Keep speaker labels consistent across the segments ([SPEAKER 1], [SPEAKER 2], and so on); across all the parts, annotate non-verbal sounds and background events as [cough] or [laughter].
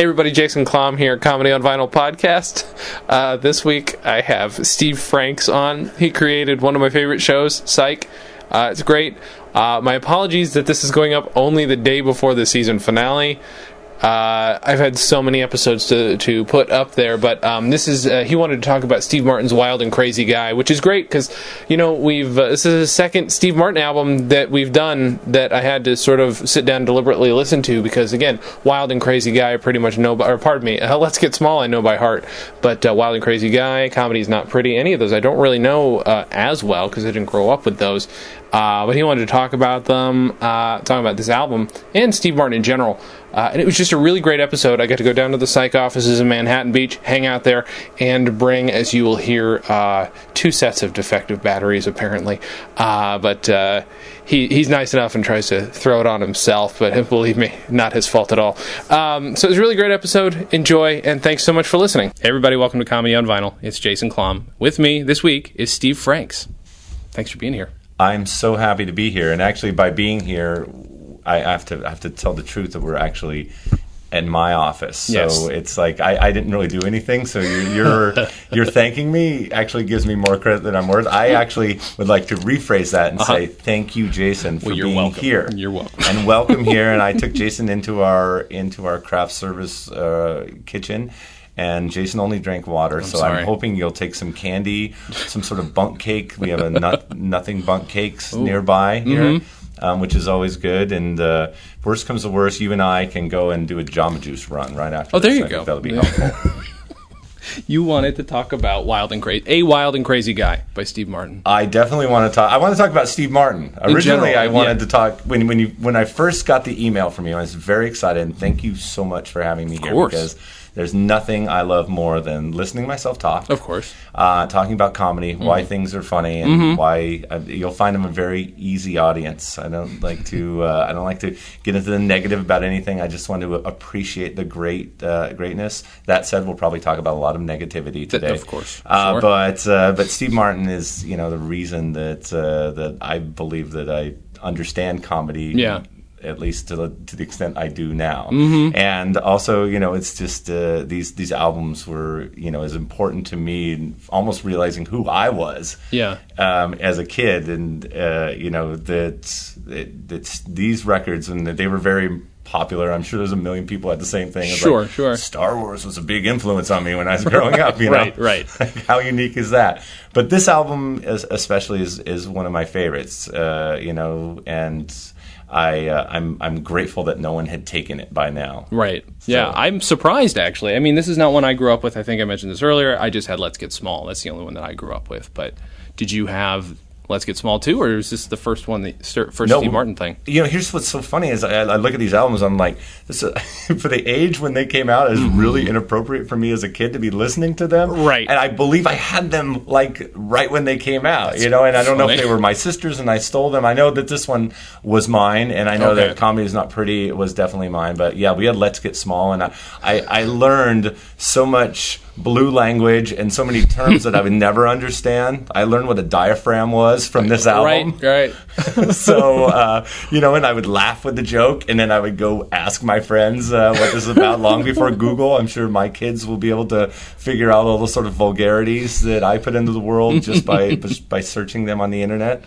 [SPEAKER 1] Hey everybody, Jason Klamm here, Comedy on Vinyl podcast. Uh, this week I have Steve Franks on. He created one of my favorite shows, Psych. Uh, it's great. Uh, my apologies that this is going up only the day before the season finale. Uh, I've had so many episodes to to put up there, but um, this is uh, he wanted to talk about Steve Martin's Wild and Crazy Guy, which is great because you know we've uh, this is the second Steve Martin album that we've done that I had to sort of sit down deliberately listen to because again, Wild and Crazy Guy I pretty much know, by, or pardon me, [laughs] Let's Get Small I know by heart, but uh, Wild and Crazy Guy, Comedy's Not Pretty, any of those I don't really know uh, as well because I didn't grow up with those. Uh, but he wanted to talk about them, talking about this album and Steve Martin in general. Uh, and it was just a really great episode. I got to go down to the psych offices in Manhattan Beach, hang out there, and bring, as you will hear, uh, two sets of defective batteries, apparently. Uh, but uh, he, he's nice enough and tries to throw it on himself, but [laughs] believe me, not his fault at all. Um, so it was a really great episode. Enjoy, and thanks so much for listening. Hey, everybody, welcome to Comedy on Vinyl. It's Jason Klamm. With me this week is Steve Franks. Thanks for being here.
[SPEAKER 2] I'm so happy to be here, and actually, by being here, I have to I have to tell the truth that we're actually in my office. So
[SPEAKER 1] Yes.
[SPEAKER 2] it's like I, I didn't really do anything. So you're you're, [laughs] you're thanking me actually gives me more credit than I'm worth. I actually would like to rephrase that and say thank you, Jason, for
[SPEAKER 1] Uh-huh. Well, you're
[SPEAKER 2] being
[SPEAKER 1] welcome.
[SPEAKER 2] here.
[SPEAKER 1] You're welcome.
[SPEAKER 2] and welcome [laughs] here. And I took Jason into our into our craft service uh, kitchen. And Jason only drank water, so
[SPEAKER 1] sorry.
[SPEAKER 2] I'm hoping you'll take some candy, some sort of Bundt cake. We have a nut, [laughs] nothing Bundt Cakes nearby here
[SPEAKER 1] Mm-hmm.
[SPEAKER 2] Um, which is always good. And uh, worst comes to worst, you and I can go and do a Jamba Juice run right after.
[SPEAKER 1] Oh, there
[SPEAKER 2] this.
[SPEAKER 1] you
[SPEAKER 2] I
[SPEAKER 1] go.
[SPEAKER 2] That'll be
[SPEAKER 1] Yeah.
[SPEAKER 2] helpful. [laughs]
[SPEAKER 1] You wanted to talk about Wild and Crazy, A Wild and Crazy Guy by Steve Martin.
[SPEAKER 2] I definitely want to talk. I want to talk about Steve Martin. Originally,
[SPEAKER 1] general,
[SPEAKER 2] I wanted
[SPEAKER 1] yeah.
[SPEAKER 2] to talk when when you when I first got the email from you. I was very excited, and thank you so much for having me here
[SPEAKER 1] course.
[SPEAKER 2] because there's nothing I love more than listening to myself talk.
[SPEAKER 1] Of course.
[SPEAKER 2] uh, talking about comedy, why things are funny, and why uh, you'll find them a very easy audience. I don't like to [laughs] uh, I don't like to get into the negative about anything. I just want to appreciate the great uh, greatness. That said, we'll probably talk about a lot of negativity today,
[SPEAKER 1] of course.
[SPEAKER 2] Uh,
[SPEAKER 1] Sure.
[SPEAKER 2] But uh, but Steve Martin is you know the reason that uh, that I believe that I understand comedy.
[SPEAKER 1] Yeah.
[SPEAKER 2] At least to the, to the extent I do now, mm-hmm. and also you know it's just uh, these these albums were you know as important to me, and almost realizing who I was,
[SPEAKER 1] Yeah.
[SPEAKER 2] um, as a kid, and uh, you know that that that these records and that they were very popular. I'm sure there's a million people had the same thing. It's
[SPEAKER 1] Sure,
[SPEAKER 2] like,
[SPEAKER 1] sure.
[SPEAKER 2] Star Wars was a big influence on me when I was growing up. [laughs] You know,
[SPEAKER 1] Right, right. [laughs]
[SPEAKER 2] How unique is that? But this album, is, especially, is is one of my favorites. Uh, you know, and I uh, I'm I'm grateful that no one had taken it by now.
[SPEAKER 1] Right. Yeah, I'm surprised actually. I mean, this is not one I grew up with. I think I mentioned this earlier. I just had Let's Get Small. That's the only one that I grew up with. But did you have Let's Get Small too, or is this the first one, the first
[SPEAKER 2] No.
[SPEAKER 1] Steve Martin thing?
[SPEAKER 2] You know, here's what's so funny is I, I look at these albums. I'm like, this is, [laughs] for the age when they came out, is really inappropriate for me as a kid to be listening to them.
[SPEAKER 1] Mm-hmm. Right.
[SPEAKER 2] And I believe I had them like right when they came out. you know, and I don't know if they were my sisters and I stole them. I know that this one was mine, and I know
[SPEAKER 1] Okay.
[SPEAKER 2] that comedy is not pretty. It was definitely mine. But yeah, we had Let's Get Small, and I I, I learned so much blue language and so many terms that I would never understand. I learned what a diaphragm was from this album
[SPEAKER 1] Right. Right. [laughs]
[SPEAKER 2] so uh, you know, and I would laugh with the joke, and then I would go ask my friends uh, what this is about. Long before Google, I'm sure my kids will be able to figure out all the sort of vulgarities that I put into the world just by [laughs] just by searching them on the internet.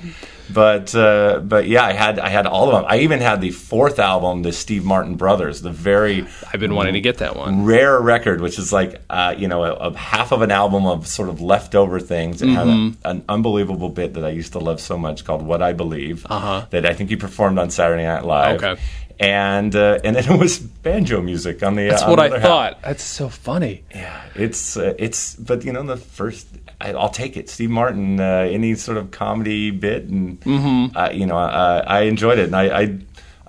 [SPEAKER 2] But uh, but yeah, I had I had all of them. I even had the fourth album, the Steve Martin Brothers, the very
[SPEAKER 1] I've been wanting to get that one.
[SPEAKER 2] rare record, which is like uh, you know a, a half of an album of sort of leftover things. It had a, an unbelievable bit that I used to love so much called "What I Believe,"
[SPEAKER 1] Uh-huh.
[SPEAKER 2] that I think he performed on Saturday Night Live.
[SPEAKER 1] Okay.
[SPEAKER 2] And uh, and then it was banjo music on the.
[SPEAKER 1] That's
[SPEAKER 2] uh, on
[SPEAKER 1] what
[SPEAKER 2] the
[SPEAKER 1] I
[SPEAKER 2] other half.
[SPEAKER 1] thought. That's so funny.
[SPEAKER 2] Yeah, it's uh, it's but you know the first I, I'll take it. Steve Martin, uh, any sort of comedy bit, and
[SPEAKER 1] Mm-hmm.
[SPEAKER 2] uh, you know uh, I enjoyed it, and I. I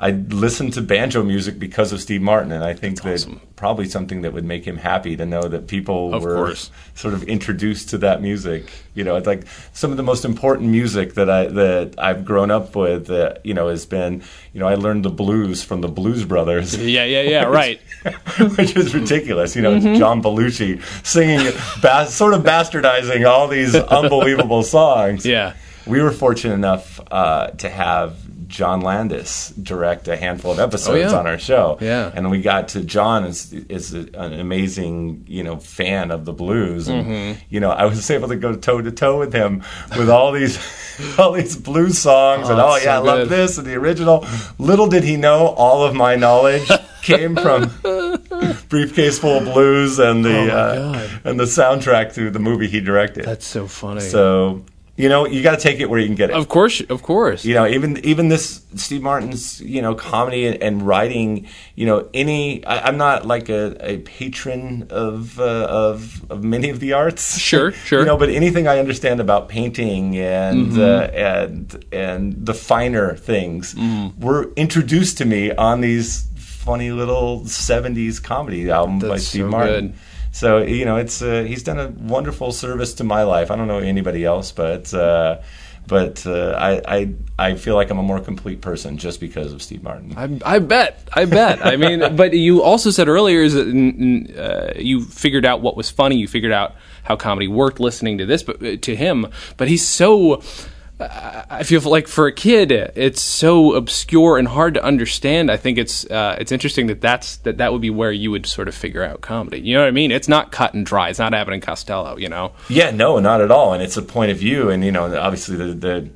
[SPEAKER 2] I listened to banjo music because of Steve Martin, and I think that
[SPEAKER 1] awesome.
[SPEAKER 2] probably something that would make him happy to know that people
[SPEAKER 1] Of
[SPEAKER 2] were
[SPEAKER 1] course.
[SPEAKER 2] sort of introduced to that music. You know, it's like some of the most important music that I that I've grown up with. Uh, you know, has been you know I learned the blues from the Blues Brothers.
[SPEAKER 1] Yeah. Yeah. Yeah. Right. [laughs]
[SPEAKER 2] which is ridiculous. You know,
[SPEAKER 1] Mm-hmm.
[SPEAKER 2] John Belushi singing, ba- sort of bastardizing all these [laughs] unbelievable songs.
[SPEAKER 1] Yeah.
[SPEAKER 2] We were fortunate enough uh, to have John Landis direct a handful of episodes
[SPEAKER 1] Oh, yeah.
[SPEAKER 2] on our show.
[SPEAKER 1] Yeah.
[SPEAKER 2] and we got to John is is an amazing you know fan of the blues, and
[SPEAKER 1] Mm-hmm.
[SPEAKER 2] you know I was able to go toe to toe with him with all these [laughs] all these blues songs, and
[SPEAKER 1] Oh,
[SPEAKER 2] oh yeah,
[SPEAKER 1] so
[SPEAKER 2] I love this and the original. Little did he know, all of my knowledge [laughs] came from briefcase full of blues and the
[SPEAKER 1] Oh,
[SPEAKER 2] uh, and the soundtrack to the movie he directed.
[SPEAKER 1] That's so funny.
[SPEAKER 2] so you know you got to take it where you can get it.
[SPEAKER 1] of course, of course.
[SPEAKER 2] You know, even even this Steve Martin's you know comedy and, and writing. You know, any I, I'm not like a, a patron of uh, of of many of the arts.
[SPEAKER 1] Sure, [laughs] sure.
[SPEAKER 2] You know, but anything I understand about painting and
[SPEAKER 1] Mm-hmm.
[SPEAKER 2] uh, and and the finer things
[SPEAKER 1] Mm-hmm.
[SPEAKER 2] were introduced to me on these funny little '70s comedy album by Steve
[SPEAKER 1] so
[SPEAKER 2] Martin.
[SPEAKER 1] good.
[SPEAKER 2] So you know, it's uh, he's done a wonderful service to my life. I don't know anybody else, but uh, but uh, I, I I feel like I'm a more complete person just because of Steve Martin.
[SPEAKER 1] I, I bet. I bet. I mean, [laughs] but you also said earlier is that uh, you figured out what was funny. You figured out how comedy worked listening to this, but uh, to him. But he's so. I feel like for a kid, it's so obscure and hard to understand. I think it's uh, it's interesting that that's that that would be where you would sort of figure out comedy. You know what I mean? It's not cut and dry. It's not Abbott and Costello. You know?
[SPEAKER 2] Yeah, no, not at all. And it's a point of view, and you know, obviously the the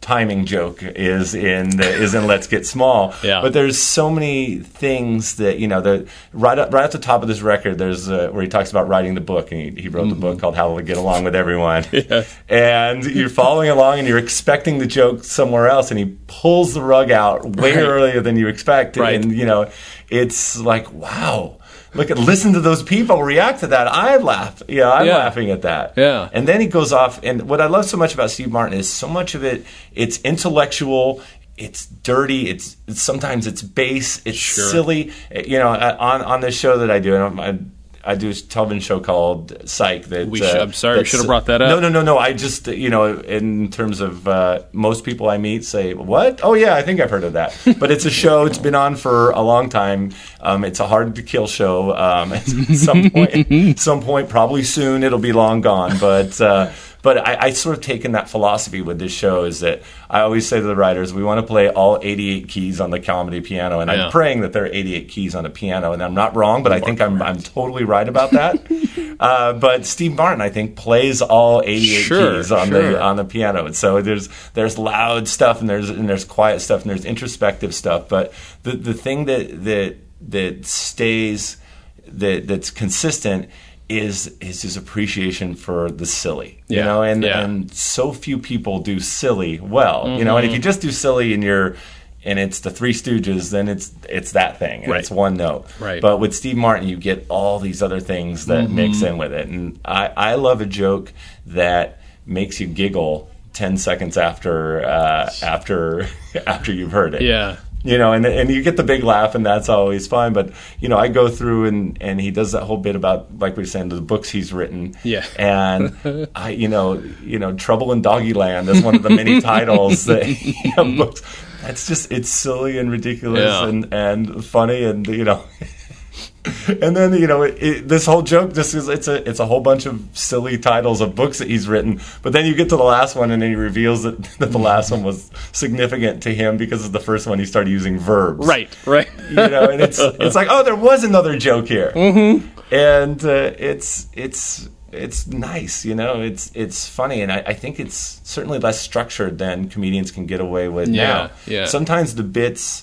[SPEAKER 2] timing joke is in the, is in Let's Get Small. [laughs]
[SPEAKER 1] Yeah.
[SPEAKER 2] But there's so many things that you know. The right up, right at the top of this record, there's uh, where he talks about writing the book, and he, he wrote the book called How to Get Along with Everyone. [laughs] And you're following along, and you're expecting the joke somewhere else, and he pulls the rug out way
[SPEAKER 1] Right.
[SPEAKER 2] earlier than you expect.
[SPEAKER 1] Right.
[SPEAKER 2] And you know, it's like wow. Look at listen to those people react to that. I laugh. Yeah, I'm
[SPEAKER 1] Yeah.
[SPEAKER 2] laughing at that.
[SPEAKER 1] Yeah.
[SPEAKER 2] And then he goes off, and what I love so much about Steve Martin is so much of it. It's intellectual. It's dirty. It's, it's sometimes it's base. It's
[SPEAKER 1] Sure.
[SPEAKER 2] silly. You know, uh, on on this show that I do, and I, I do a television show called Psych. That
[SPEAKER 1] We
[SPEAKER 2] uh,
[SPEAKER 1] should- I'm sorry, we should have brought that up.
[SPEAKER 2] No, no, no, no. I just you know, in terms of uh, most people I meet say, "What? Oh yeah, I think I've heard of that." [laughs] But it's a show. It's been on for a long time. Um, it's a hard to kill show. Um, [laughs] at some point, [laughs] some point, probably soon, it'll be long gone. But uh, but I, I sort of taken that philosophy with this show is that I always say to the writers, we want to play all 88 keys on the comedy piano, and
[SPEAKER 1] Yeah.
[SPEAKER 2] I'm praying that there are 88 keys on a piano, and I'm not wrong, but I think I'm I'm totally right about that. [laughs] uh, but Steve Martin, I think, plays all 88
[SPEAKER 1] Sure,
[SPEAKER 2] keys on
[SPEAKER 1] sure.
[SPEAKER 2] the on the piano, and so there's there's loud stuff and there's and there's quiet stuff and there's introspective stuff, but the the thing that that that stays that that's consistent is is his appreciation for the silly you
[SPEAKER 1] Yeah,
[SPEAKER 2] know and
[SPEAKER 1] yeah.
[SPEAKER 2] and so few people do silly well you know and
[SPEAKER 1] Mm-hmm.
[SPEAKER 2] if you just do silly and you're and it's the three stooges then it's it's that thing and
[SPEAKER 1] Right.
[SPEAKER 2] it's one note
[SPEAKER 1] Right.
[SPEAKER 2] but with steve martin you get all these other things that
[SPEAKER 1] Mm-hmm.
[SPEAKER 2] mix in with it and i i love a joke that makes you giggle 10 seconds after uh, after [laughs] after you've heard it
[SPEAKER 1] Yeah.
[SPEAKER 2] You know, and and you get the big laugh, and that's always fun. But you know, I go through and and he does that whole bit about like we were saying the books he's written.
[SPEAKER 1] Yeah.
[SPEAKER 2] and I, you know, you know, Trouble in Doggyland is one of the many titles that [laughs] you know, books. That's just it's silly and ridiculous
[SPEAKER 1] Yeah.
[SPEAKER 2] and and funny and you know. [laughs] [laughs] And then you know it, it, this whole joke just is it's a it's a whole bunch of silly titles of books that he's written, but then you get to the last one and then he reveals that, [laughs] that the last one was significant to him because of the first one he started using verbs,
[SPEAKER 1] Right. Right.
[SPEAKER 2] You know, and it's [laughs] it's like oh there was another joke here, mm-hmm. and uh, it's it's it's nice, you know, it's it's funny, and I, I think it's certainly less structured than comedians can get away with
[SPEAKER 1] Yeah,
[SPEAKER 2] now.
[SPEAKER 1] yeah.
[SPEAKER 2] Sometimes the bits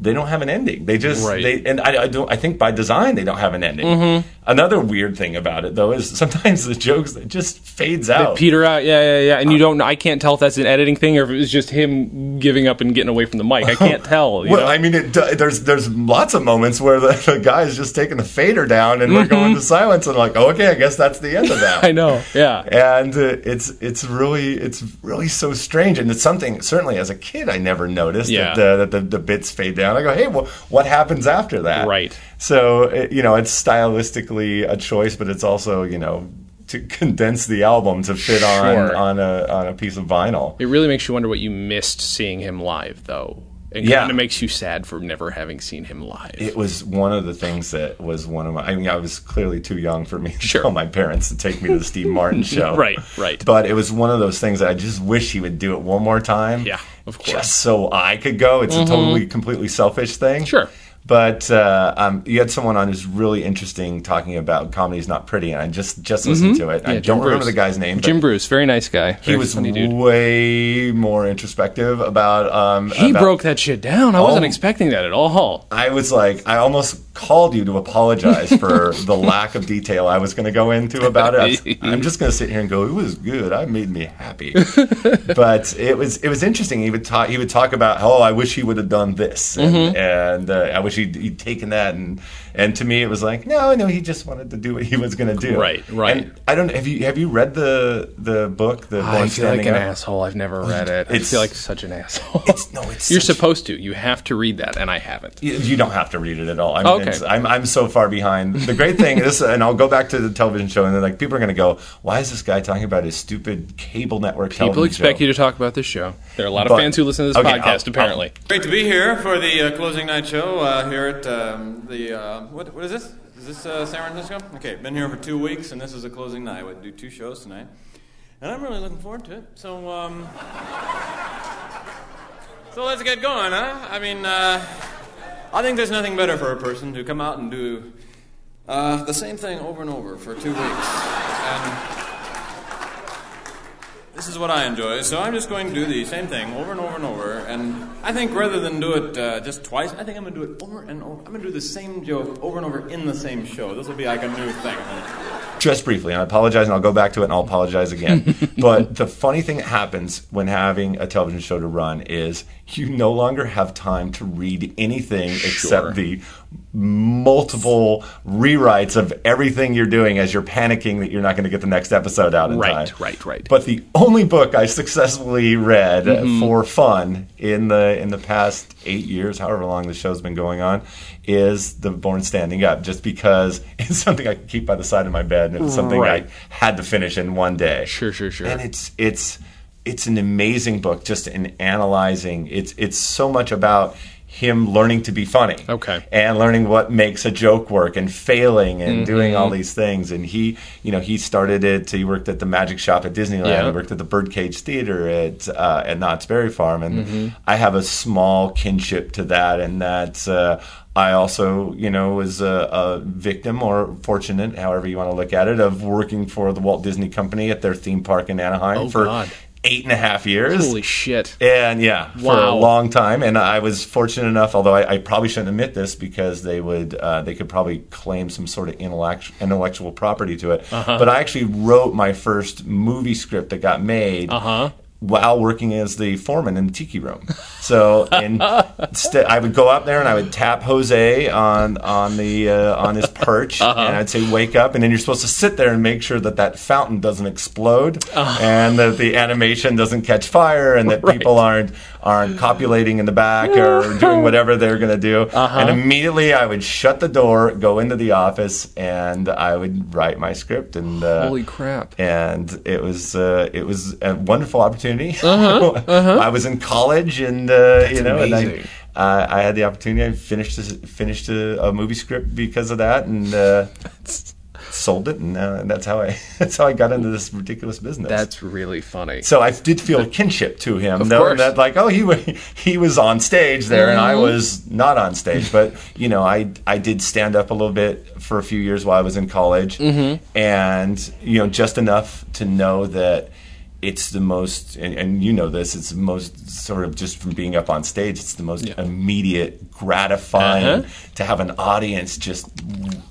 [SPEAKER 2] they don't have an ending. They just
[SPEAKER 1] Right.
[SPEAKER 2] they and I, I don't. I think by design they don't have an ending.
[SPEAKER 1] Mm-hmm.
[SPEAKER 2] Another weird thing about it though is sometimes the jokes it just fades out.
[SPEAKER 1] Peter out, yeah, yeah, yeah, and you don't. I can't tell if that's an editing thing or if it was just him giving up and getting away from the mic. I can't [laughs] tell. You
[SPEAKER 2] well,
[SPEAKER 1] know?
[SPEAKER 2] I mean, it, there's there's lots of moments where the, the guy is just taking the fader down and we're going to silence and like, oh, okay, I guess that's the end of that.
[SPEAKER 1] Mm-hmm. [laughs] I know. Yeah.
[SPEAKER 2] and uh, it's it's really it's really so strange, and it's something certainly as a kid I never noticed
[SPEAKER 1] Yeah.
[SPEAKER 2] that, uh, that the, the bits fade down. I go, hey, well, what happens after that?
[SPEAKER 1] Right.
[SPEAKER 2] So it, you know, it's stylistically a choice, but it's also you know to [laughs] condense the album to fit on
[SPEAKER 1] Sure.
[SPEAKER 2] on a on a piece of vinyl.
[SPEAKER 1] It really makes you wonder what you missed seeing him live, though. It
[SPEAKER 2] Yeah.
[SPEAKER 1] kind of makes you sad for never having seen him live.
[SPEAKER 2] It was one of the things that was one of my. I mean, I was clearly too young for me to
[SPEAKER 1] Sure.
[SPEAKER 2] tell my parents to take me to the Steve Martin [laughs] show.
[SPEAKER 1] Right, right.
[SPEAKER 2] But it was one of those things that I just wish he would do it one more time.
[SPEAKER 1] Yeah. Of course.
[SPEAKER 2] just so I could go. It's a totally completely selfish thing.
[SPEAKER 1] Mm-hmm. Sure.
[SPEAKER 2] But uh, um, you had someone on who's really interesting talking about comedy's not pretty, and I just just listened to it. I
[SPEAKER 1] Mm-hmm. Yeah, Jim
[SPEAKER 2] don't remember the guy's name.
[SPEAKER 1] Jim Bruce, very nice guy.
[SPEAKER 2] He was way more introspective about. Um,
[SPEAKER 1] He
[SPEAKER 2] about-
[SPEAKER 1] broke that shit down. I wasn't
[SPEAKER 2] Oh.
[SPEAKER 1] expecting that at all.
[SPEAKER 2] I was like, I almost called you to apologize for [laughs] the lack of detail I was going to go into about it. I I'm just going to sit here and go, it was good. I made me happy. [laughs] but it was it was interesting. He would talk. He would talk about, oh, I wish he would have done this, and,
[SPEAKER 1] Mm-hmm.
[SPEAKER 2] and uh, I wish he'd, he'd taken that. And and to me, it was like, no, no, he just wanted to do what he was going to do.
[SPEAKER 1] Right, right.
[SPEAKER 2] And I don't. Have you have you read the the book? The
[SPEAKER 1] I
[SPEAKER 2] Born
[SPEAKER 1] feel like an
[SPEAKER 2] Up?
[SPEAKER 1] asshole. I've never read it. I feel like such an asshole.
[SPEAKER 2] It's- no, it's
[SPEAKER 1] You're
[SPEAKER 2] such-
[SPEAKER 1] supposed to. You have to read that, and I haven't.
[SPEAKER 2] You, you don't have to read it at all. I mean,
[SPEAKER 1] Okay.
[SPEAKER 2] it's, I'm I'm so far behind. The great thing is, and I'll go back to the television show, and then like people are going to go, "Why is this guy talking about his stupid cable network?"
[SPEAKER 1] People expect you to talk about this show. There are a lot of
[SPEAKER 2] But-
[SPEAKER 1] fans who listen to this
[SPEAKER 2] okay,
[SPEAKER 1] podcast,
[SPEAKER 2] I'll-
[SPEAKER 1] apparently.
[SPEAKER 3] Great to be here for the uh, closing night show uh, here at um, the uh, what, what is this? Is this uh, San Francisco? Okay, been here for two weeks, and this is the closing night. We do two shows tonight, and I'm really looking forward to it. So, um, so let's get going, huh? I mean, uh, I think there's nothing better for a person to come out and do uh, the same thing over and over for two weeks, and. This is what I enjoy, so I'm just going to do the same thing over and over and over. And I think rather than do it uh, just twice, I think I'm going to do it over and over. I'm going to do the same joke over and over in the same show. This will be like a new thing.
[SPEAKER 2] just briefly, and I apologize, and I'll go back to it, and I'll apologize again. [laughs] but the funny thing that happens when having a television show to run is you no longer have time to read anything except the multiple rewrites of everything you're doing as you're panicking that you're not going to get the next episode out in
[SPEAKER 1] Right,
[SPEAKER 2] time.
[SPEAKER 1] right, right. Right.
[SPEAKER 2] But the only book I successfully read
[SPEAKER 1] Mm-hmm.
[SPEAKER 2] for fun in the in the past eight years, however long the show's been going on, is the Born Standing Up. Just because [laughs] it's something I can keep by the side of my bed, and it's something
[SPEAKER 1] Right.
[SPEAKER 2] I had to finish in one day.
[SPEAKER 1] Sure, sure, sure.
[SPEAKER 2] And it's it's it's an amazing book just in analyzing. It's it's so much about him learning to be funny.
[SPEAKER 1] Okay.
[SPEAKER 2] And learning what makes a joke work and failing and
[SPEAKER 1] Mm-hmm.
[SPEAKER 2] doing all these things. And he, you know, he started it. He worked at the Magic Shop at Disneyland.
[SPEAKER 1] Yeah.
[SPEAKER 2] He worked at the Birdcage Theater at uh, at Knott's Berry Farm. And
[SPEAKER 1] Mm-hmm.
[SPEAKER 2] I have a small kinship to that. And that uh, I also, you know, was a, a victim or fortunate, however you want to look at it, of working for the Walt Disney Company at their theme park in Anaheim
[SPEAKER 1] Oh,
[SPEAKER 2] for
[SPEAKER 1] God.
[SPEAKER 2] Eight and a half years.
[SPEAKER 1] Holy shit.
[SPEAKER 2] And yeah, for a long time. And I was fortunate enough, although I, I probably shouldn't admit this because they would uh, they could probably claim some sort of intellectual intellectual property to it.
[SPEAKER 1] Uh-huh.
[SPEAKER 2] But I actually wrote my first movie script that got made.
[SPEAKER 1] Uh-huh.
[SPEAKER 2] While working as the foreman in the tiki room, so and st- I would go up there and I would tap Jose on on the uh, on his perch,
[SPEAKER 1] Uh-huh.
[SPEAKER 2] and I'd say "wake up," and then you're supposed to sit there and make sure that that fountain doesn't explode,
[SPEAKER 1] Uh-huh.
[SPEAKER 2] and that the animation doesn't catch fire, and that [laughs] people aren't aren't copulating in the back or [laughs] doing whatever they're going to do.
[SPEAKER 1] Uh-huh.
[SPEAKER 2] And immediately I would shut the door, go into the office, and I would write my script. And uh,
[SPEAKER 1] Holy crap.
[SPEAKER 2] and it was uh, it was a wonderful opportunity.
[SPEAKER 1] Uh-huh, [laughs] Uh-huh.
[SPEAKER 2] I was in college, and uh, you know,
[SPEAKER 1] amazing.
[SPEAKER 2] and I, I had the opportunity. I finished a, finished a, a movie script because of that, and uh, [laughs] sold it, and uh, that's how I [laughs] that's how I got into this ridiculous business.
[SPEAKER 1] That's really funny.
[SPEAKER 2] so I did feel a kinship to him,
[SPEAKER 1] Of
[SPEAKER 2] knowing
[SPEAKER 1] course. Mm-hmm.
[SPEAKER 2] that like, oh, he [laughs] he was on stage there, and I was not on stage. But you know, I I did stand up a little bit for a few years while I was in college,
[SPEAKER 1] Mm-hmm.
[SPEAKER 2] and you know, just enough to know that it's the most, and, and you know this, it's the most sort of just from being up on stage, it's the most
[SPEAKER 1] Yeah.
[SPEAKER 2] immediate, gratifying
[SPEAKER 1] Uh-huh.
[SPEAKER 2] to have an audience just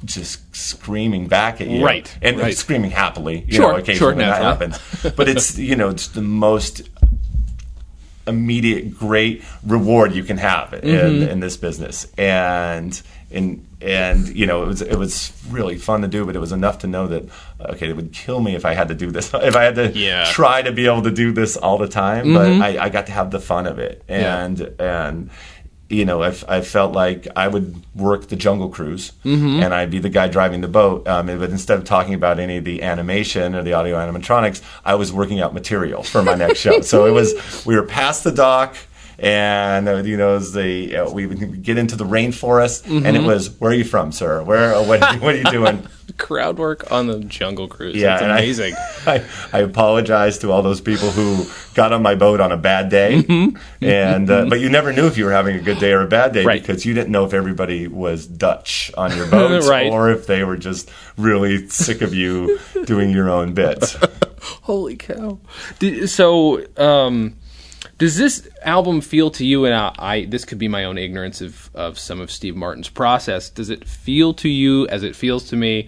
[SPEAKER 2] just screaming back at you,
[SPEAKER 1] Right,
[SPEAKER 2] and
[SPEAKER 1] right.
[SPEAKER 2] screaming happily. You
[SPEAKER 1] Sure,
[SPEAKER 2] know, occasionally
[SPEAKER 1] sure,
[SPEAKER 2] that happens. But it's [laughs] you know it's the most immediate great reward you can have in,
[SPEAKER 1] Mm-hmm.
[SPEAKER 2] in this business and in and you know it was it was really fun to do but it was enough to know that uh, okay it would kill me if I had to do this [laughs] if I had to
[SPEAKER 1] Yeah.
[SPEAKER 2] try to be able to do this all the time but mm-hmm. I, I got to have the fun of it
[SPEAKER 1] Yeah.
[SPEAKER 2] and and you know, I, f- I felt like I would work the Jungle Cruise, mm-hmm. and I'd be the guy driving the boat. Um, but instead of talking about any of the animation or the audio animatronics, I was working out material for my next show. [laughs] So it was we were past the dock, and uh, you know, as they uh, we would get into the rainforest, and
[SPEAKER 1] Mm-hmm.
[SPEAKER 2] it was, "Where are you from, sir? Where? Uh, what, [laughs] what are you doing?"
[SPEAKER 1] Crowd work on the Jungle Cruise.
[SPEAKER 2] Yeah,
[SPEAKER 1] That's
[SPEAKER 2] and I-
[SPEAKER 1] amazing. [laughs]
[SPEAKER 2] I, I apologize to all those people who got on my boat on a bad day, and uh, but you never knew if you were having a good day or a bad day
[SPEAKER 1] Mm-hmm. Right.
[SPEAKER 2] because you didn't know if everybody was Dutch on your boat [laughs]
[SPEAKER 1] Right.
[SPEAKER 2] or if they were just really sick of you doing your own bits.
[SPEAKER 1] Holy cow! D- So, um, does this album feel to you? And I, I, this could be my own ignorance of of some of Steve Martin's process. Does it feel to you as it feels to me,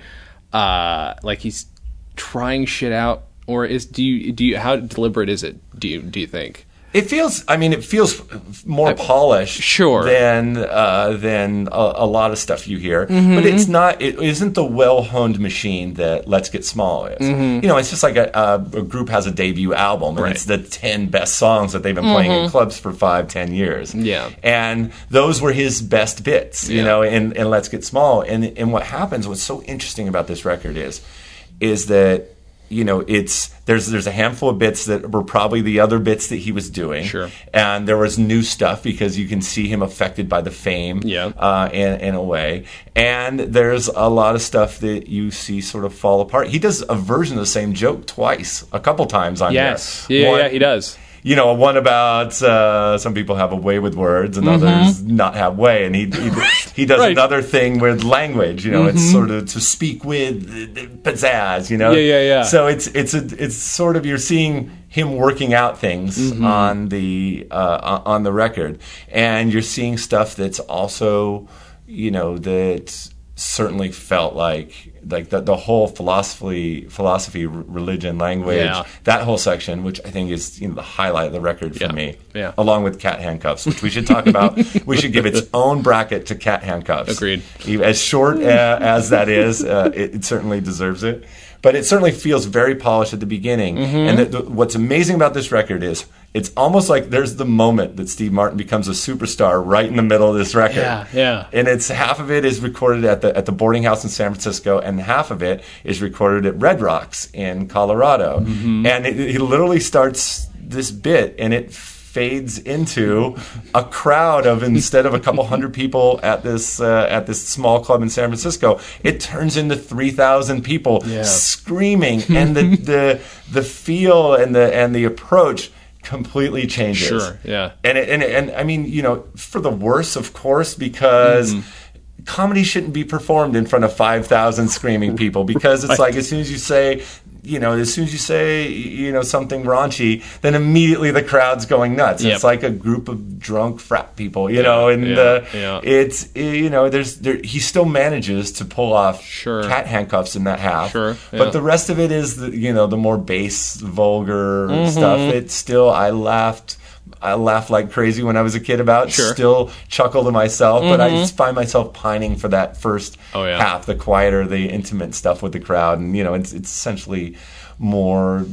[SPEAKER 1] uh, like he's trying shit out, or is do you do you how deliberate is it? Do you do you think?
[SPEAKER 2] It feels. I mean, it feels more polished,
[SPEAKER 1] sure.
[SPEAKER 2] than uh, than a, a lot of stuff you hear.
[SPEAKER 1] Mm-hmm.
[SPEAKER 2] But it's not. It isn't the well honed machine that Let's Get Small is. You know, it's just like a, a, a group has a debut album, and
[SPEAKER 1] Mm-hmm. Right.
[SPEAKER 2] it's the ten best songs that they've been playing in clubs for five, ten years.
[SPEAKER 1] Yeah.
[SPEAKER 2] and those were his best bits. You
[SPEAKER 1] Yeah.
[SPEAKER 2] know, in, in Let's Get Small. And and what happens? What's so interesting about this record is, is that you know it's there's there's a handful of bits that were probably the other bits that he was doing
[SPEAKER 1] Sure.
[SPEAKER 2] and there was new stuff because you can see him affected by the fame
[SPEAKER 1] Yeah.
[SPEAKER 2] uh, in, in a way and there's a lot of stuff that you see sort of fall apart he does a version of the same joke twice a couple times on
[SPEAKER 1] Yes,
[SPEAKER 2] there
[SPEAKER 1] yeah,
[SPEAKER 2] One-
[SPEAKER 1] yeah, he does.
[SPEAKER 2] You know, one about uh, some people have a way with words and others not have way, and he he, he does
[SPEAKER 1] Right.
[SPEAKER 2] another thing with language. You know, it's sort of to speak with uh, pizzazz. You know,
[SPEAKER 1] Yeah, yeah, yeah.
[SPEAKER 2] So it's it's a it's sort of you're seeing him working out things on the uh, on the record, and you're seeing stuff that's also you know that certainly felt like like the, the whole philosophy philosophy religion language
[SPEAKER 1] Yeah.
[SPEAKER 2] that whole section which i think is you know the highlight of the record for
[SPEAKER 1] Yeah.
[SPEAKER 2] me
[SPEAKER 1] Yeah.
[SPEAKER 2] along with cat handcuffs which we should talk about [laughs] we should give its own bracket to cat handcuffs
[SPEAKER 1] Agreed.
[SPEAKER 2] as short uh, as that is uh, it, it certainly deserves it but it certainly feels very polished at the beginning
[SPEAKER 1] Mm-hmm.
[SPEAKER 2] and the, the, what's amazing about this record is it's almost like there's the moment that Steve Martin becomes a superstar right in the middle of this record.
[SPEAKER 1] Yeah, yeah.
[SPEAKER 2] And it's half of it is recorded at the at the boarding house in San Francisco, and half of it is recorded at Red Rocks in Colorado.
[SPEAKER 1] Mm-hmm.
[SPEAKER 2] And it, he literally starts this bit, and it fades into a crowd of instead of a couple hundred people at this uh, at this small club in San Francisco, it turns into three thousand people
[SPEAKER 1] Yeah.
[SPEAKER 2] screaming, [laughs] and the the the feel and the and the approach completely changes.
[SPEAKER 1] Sure, yeah.
[SPEAKER 2] And it, and it- and I mean, you know, for the worse, of course, because
[SPEAKER 1] Mm-hmm.
[SPEAKER 2] comedy shouldn't be performed in front of five thousand screaming people because it's like as soon as you say. You know, as soon as you say, you know, something raunchy, then immediately the crowd's going nuts.
[SPEAKER 1] Yep.
[SPEAKER 2] It's like a group of drunk frat people, you know, and
[SPEAKER 1] yeah,
[SPEAKER 2] uh,
[SPEAKER 1] yeah.
[SPEAKER 2] it's you know, there's there he still manages to pull off
[SPEAKER 1] Sure.
[SPEAKER 2] cat handcuffs in that half.
[SPEAKER 1] Sure.
[SPEAKER 2] But the rest of it is the you know the more base, vulgar
[SPEAKER 1] Mm-hmm.
[SPEAKER 2] stuff. It's still I laughed. I laughed like crazy when I was a kid about.
[SPEAKER 1] Sure. Mm-hmm.
[SPEAKER 2] Still chuckle to myself, but I just find myself pining for that first
[SPEAKER 1] Oh, yeah.
[SPEAKER 2] half, the quieter, the intimate stuff with the crowd, and you know, it's it's essentially more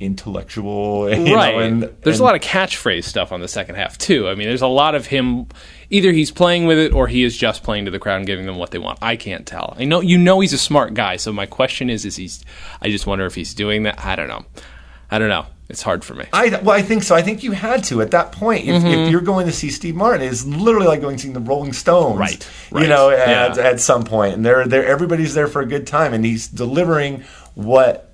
[SPEAKER 2] intellectual. [laughs] You
[SPEAKER 1] right.
[SPEAKER 2] Know, and,
[SPEAKER 1] there's
[SPEAKER 2] and-
[SPEAKER 1] a lot of catchphrase stuff on the second half too. I mean, there's a lot of him. Either he's playing with it, or he is just playing to the crowd and giving them what they want. I can't tell. I know you know he's a smart guy. So my question is, is he's? I just wonder if he's doing that. I don't know. I don't know. It's hard for me.
[SPEAKER 2] I well, I think so. I think you had to at that point. If,
[SPEAKER 1] Mm-hmm.
[SPEAKER 2] if you're going to see Steve Martin, it's literally like going to see the Rolling Stones,
[SPEAKER 1] Right,
[SPEAKER 2] You know, at,
[SPEAKER 1] yeah.
[SPEAKER 2] at some point, and they're, they're everybody's there for a good time, and he's delivering what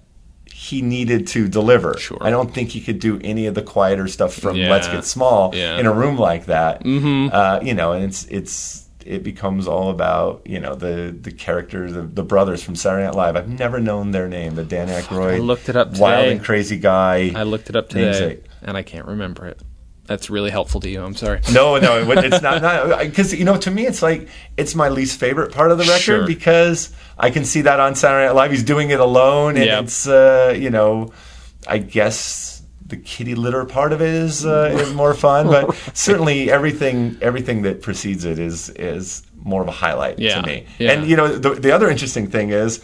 [SPEAKER 2] he needed to deliver.
[SPEAKER 1] Sure.
[SPEAKER 2] I don't think he could do any of the quieter stuff from
[SPEAKER 1] Yeah.
[SPEAKER 2] Let's Get Small
[SPEAKER 1] Yeah.
[SPEAKER 2] in a room like that. Mm-hmm. Uh, you know, and it's it's it becomes all about you know the the characters, the, the brothers from Saturday Night Live. I've never known their name. The Dan Aykroyd,
[SPEAKER 1] I looked it up
[SPEAKER 2] wild and crazy guy.
[SPEAKER 1] I looked it up today, and I can't remember it. That's really helpful to you. I'm sorry.
[SPEAKER 2] No, no, it's not. not Because you know, to me, it's like it's my least favorite part of the record
[SPEAKER 1] Sure.
[SPEAKER 2] because I can see that on Saturday Night Live. He's doing it alone, and
[SPEAKER 1] Yeah.
[SPEAKER 2] it's uh, you know, I guess the kitty litter part of it is uh, is more fun, but [laughs] certainly everything everything that precedes it is is more of a highlight
[SPEAKER 1] Yeah,
[SPEAKER 2] to me.
[SPEAKER 1] yeah.
[SPEAKER 2] And you know, the, the other interesting thing is.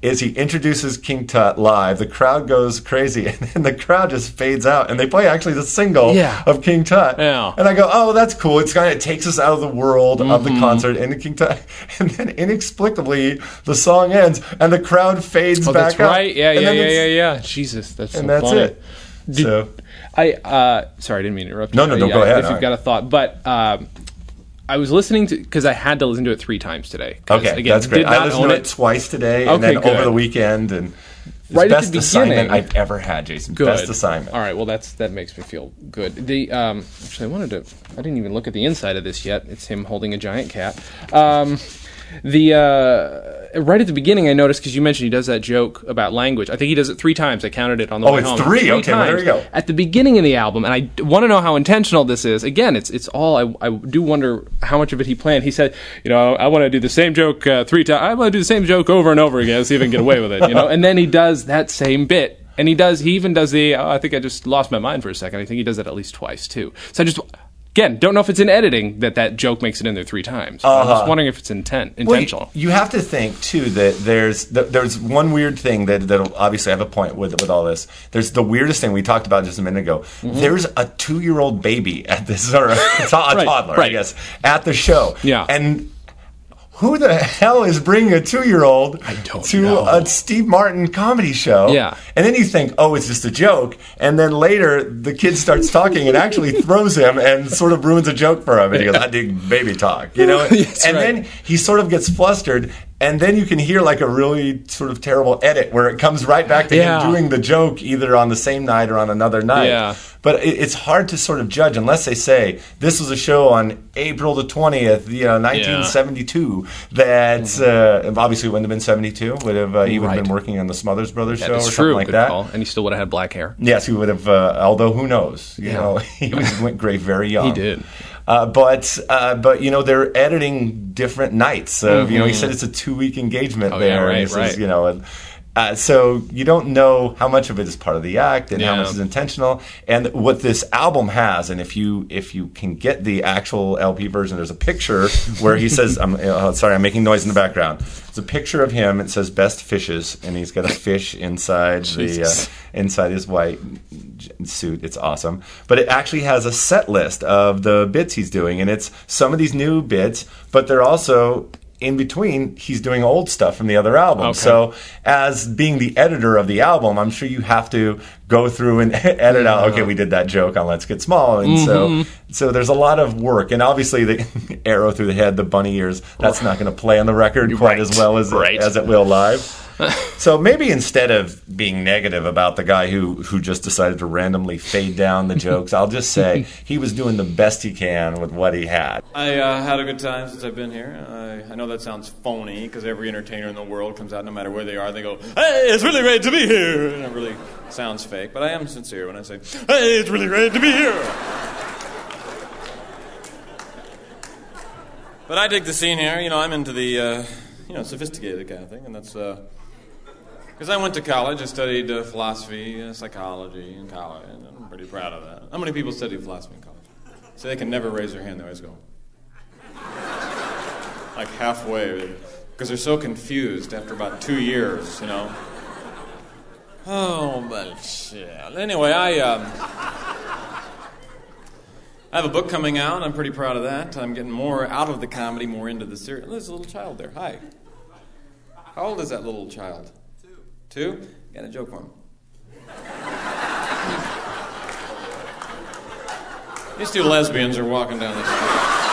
[SPEAKER 2] Is he introduces King Tut live? The crowd goes crazy, [laughs] and then the crowd just fades out, and they play actually the single
[SPEAKER 1] Yeah.
[SPEAKER 2] of King Tut.
[SPEAKER 1] Yeah.
[SPEAKER 2] And I go, oh, that's cool. It's kind of it takes us out of the world of
[SPEAKER 1] Mm-hmm.
[SPEAKER 2] the concert and King Tut, [laughs] and then inexplicably the song ends and the crowd fades
[SPEAKER 1] Oh,
[SPEAKER 2] back
[SPEAKER 1] that's
[SPEAKER 2] up.
[SPEAKER 1] right. Yeah,
[SPEAKER 2] And
[SPEAKER 1] yeah, yeah, yeah, yeah. Jesus, that's
[SPEAKER 2] And
[SPEAKER 1] so
[SPEAKER 2] that's
[SPEAKER 1] funny.
[SPEAKER 2] it. So
[SPEAKER 1] I uh, sorry, I didn't mean to interrupt.
[SPEAKER 2] No,
[SPEAKER 1] you.
[SPEAKER 2] no, no,
[SPEAKER 1] I-
[SPEAKER 2] go ahead.
[SPEAKER 1] If you've
[SPEAKER 2] right.
[SPEAKER 1] got a thought, but um, I was listening to because I had to listen to it three times today.
[SPEAKER 2] Okay,
[SPEAKER 1] again,
[SPEAKER 2] that's great. I listened to
[SPEAKER 1] it.
[SPEAKER 2] it twice today, and
[SPEAKER 1] Okay,
[SPEAKER 2] then over the weekend, and it's
[SPEAKER 1] Right
[SPEAKER 2] best
[SPEAKER 1] the
[SPEAKER 2] assignment
[SPEAKER 1] beginning.
[SPEAKER 2] I've ever had, Jason.
[SPEAKER 1] Good.
[SPEAKER 2] Best assignment.
[SPEAKER 1] All right. Well, that's that makes me feel good. The um, actually, I wanted to. I didn't even look at the inside of this yet. It's him holding a giant cat. Um, the uh, right at the beginning, I noticed because you mentioned he does that joke about language. I think he does it three times. I counted it on the
[SPEAKER 2] Oh,
[SPEAKER 1] way
[SPEAKER 2] it's
[SPEAKER 1] home.
[SPEAKER 2] three? Okay, well, there you go.
[SPEAKER 1] At the beginning of the album, and I want to know how intentional this is. Again, it's it's all. I, I do wonder how much of it he planned. He said, you know, I want to do the same joke uh, three times. I want to do the same joke over and over again, see if I can get away with it. You know, and then he does that same bit. And he does. He even does the. Oh, I think I just lost my mind for a second. I think he does that at least twice too. So I just again don't know if it's in editing that that joke makes it in there three times. I'm just wondering if it's intent
[SPEAKER 2] Uh-huh. Well, you-
[SPEAKER 1] intentional.
[SPEAKER 2] you have to think too that there's th- there's one weird thing that that'll obviously have a point with with all this. There's the weirdest thing we talked about just a minute ago. There's a two year old baby at this or [laughs] a, to- a
[SPEAKER 1] Mm-hmm. Right,
[SPEAKER 2] toddler, I guess, at the show.
[SPEAKER 1] Yeah.
[SPEAKER 2] and. Who the hell is bringing a two-year-old to
[SPEAKER 1] know.
[SPEAKER 2] a Steve Martin comedy show?
[SPEAKER 1] Yeah.
[SPEAKER 2] and then you think, oh, it's just a joke, and then later the kid starts talking and actually [laughs] throws him and sort of ruins a joke for him, and he goes, "I [laughs] dig baby talk," you know, and
[SPEAKER 1] right.
[SPEAKER 2] then he sort of gets flustered and then you can hear like a really sort of terrible edit where it comes right back to
[SPEAKER 1] Yeah.
[SPEAKER 2] him doing the joke either on the same night or on another night
[SPEAKER 1] Yeah.
[SPEAKER 2] but it, it's hard to sort of judge unless they say this was a show on april the 20th you know 1972 that uh, obviously wouldn't have been 72 would have uh, he would have
[SPEAKER 1] Right.
[SPEAKER 2] been working on the smothers brothers show or something
[SPEAKER 1] true.
[SPEAKER 2] like
[SPEAKER 1] Good
[SPEAKER 2] that
[SPEAKER 1] call. And he still would have had black hair.
[SPEAKER 2] Yes, he would have. Uh, although who knows? You
[SPEAKER 1] Yeah.
[SPEAKER 2] know, [laughs] he was, went great very young.
[SPEAKER 1] He did.
[SPEAKER 2] Uh, but uh, but you know they're editing different nights. Of, You know, he said it's a two week engagement
[SPEAKER 1] Mm-hmm. Oh, yeah,
[SPEAKER 2] there. and he
[SPEAKER 1] right,
[SPEAKER 2] says. You know. And, uh, so you don't know how much of it is part of the act and how much is intentional, and what this album has. And if you if you can get the actual LP version, there's a picture where he says, "I'm uh, [laughs] sorry, I'm making noise in the background." It's a picture of him. It says "Best Fishes," and he's got a fish inside the uh, inside his white suit. It's awesome. But it actually has a set list of the bits he's doing, and it's some of these new bits, but they're also in between. He's doing old stuff from the other album.
[SPEAKER 1] Okay.
[SPEAKER 2] So, as being the editor of the album, I'm sure you have to go through and [laughs] edit out. Okay, we did that joke on "Let's Get Small," and so mm-hmm. so there's a lot of work, and obviously the [laughs] arrow through the head, the bunny ears. That's not going to play on the record quite
[SPEAKER 1] Right.
[SPEAKER 2] as well as
[SPEAKER 1] Right.
[SPEAKER 2] as it will live. [laughs] So maybe instead of being negative about the guy who who just decided to randomly fade down the jokes, I'll just say he was doing the best he can with what he had.
[SPEAKER 3] I uh, had a good time since I've been here. I, I know that sounds phony because every entertainer in the world comes out, no matter where they are, they go, "Hey, it's really great to be here," and it really sounds fake. But I am sincere when I say, "Hey, it's really great to be here." But I dig the scene here. You know, I'm into the uh, you know sophisticated kind of thing, and that's because I went to college. I studied uh, philosophy, uh, psychology in college, and I'm pretty proud of that. How many people study philosophy in college? So they can never raise their hand. They always go like halfway because they're so confused after about two years, you know. Oh, but shit. Anyway, I um, I have a book coming out. I'm pretty proud of that. I'm getting more out of the comedy, more into the serious. There's a little child there. Hi. How old is that little child? Two. Got a joke for him. These two lesbians are walking down the street.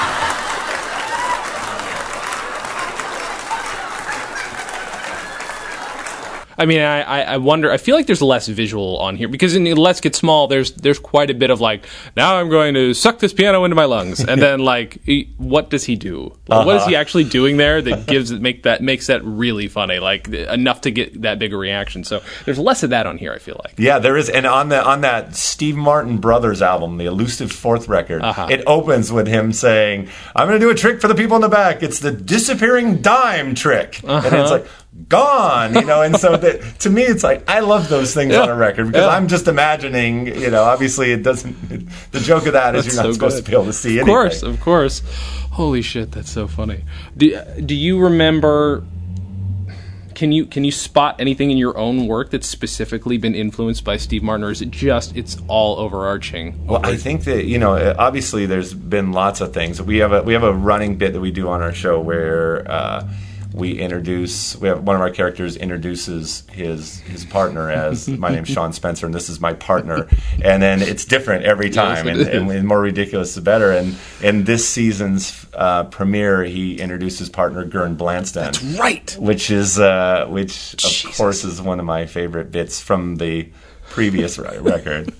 [SPEAKER 1] I mean, I, I I wonder. I feel like there's less visual on here because in Let's Get Small, there's there's quite a bit of like, now I'm going to suck this piano into my lungs, and then [laughs] like, what does he do? Like, What is he actually doing there that [laughs] gives make that makes that really funny, like enough to get that big a reaction? So there's less of that on here. I feel like.
[SPEAKER 2] Yeah, there is, and on the on that Steve Martin Brothers album, the Elusive Fourth record,
[SPEAKER 1] Uh-huh.
[SPEAKER 2] it opens with him saying, "I'm going to do a trick for the people in the back. It's the disappearing dime trick," and
[SPEAKER 1] Uh-huh.
[SPEAKER 2] it's like gone, you know. And so [laughs] that, to me, it's like I love those things
[SPEAKER 1] Yeah.
[SPEAKER 2] on a record because
[SPEAKER 1] Yeah.
[SPEAKER 2] I'm just imagining, you know. Obviously, it doesn't. [laughs] The joke of that is you're not
[SPEAKER 1] so
[SPEAKER 2] supposed
[SPEAKER 1] good.
[SPEAKER 2] to be able to see
[SPEAKER 1] it.
[SPEAKER 2] Of
[SPEAKER 1] course, of course. Holy shit, that's so funny. Do, do you remember? Can you can you spot anything in your own work that's specifically been influenced by Steve Martin, or is it just it's all overarching?
[SPEAKER 2] Well, I think that you know, uh, obviously, there's been lots of things. We have a we have a running bit that we do on our show where uh, we introduce we have one of our characters introduces his his partner as [laughs] my name's Sean Spencer and this is my partner and then it's different every time
[SPEAKER 1] Yes,
[SPEAKER 2] and, and, more ridiculous the better and in this season's uh, premiere he introduces his partner Gern Blanston
[SPEAKER 1] Right.
[SPEAKER 2] which is uh, which of
[SPEAKER 1] Jesus.
[SPEAKER 2] course is one of my favorite bits from the previous record.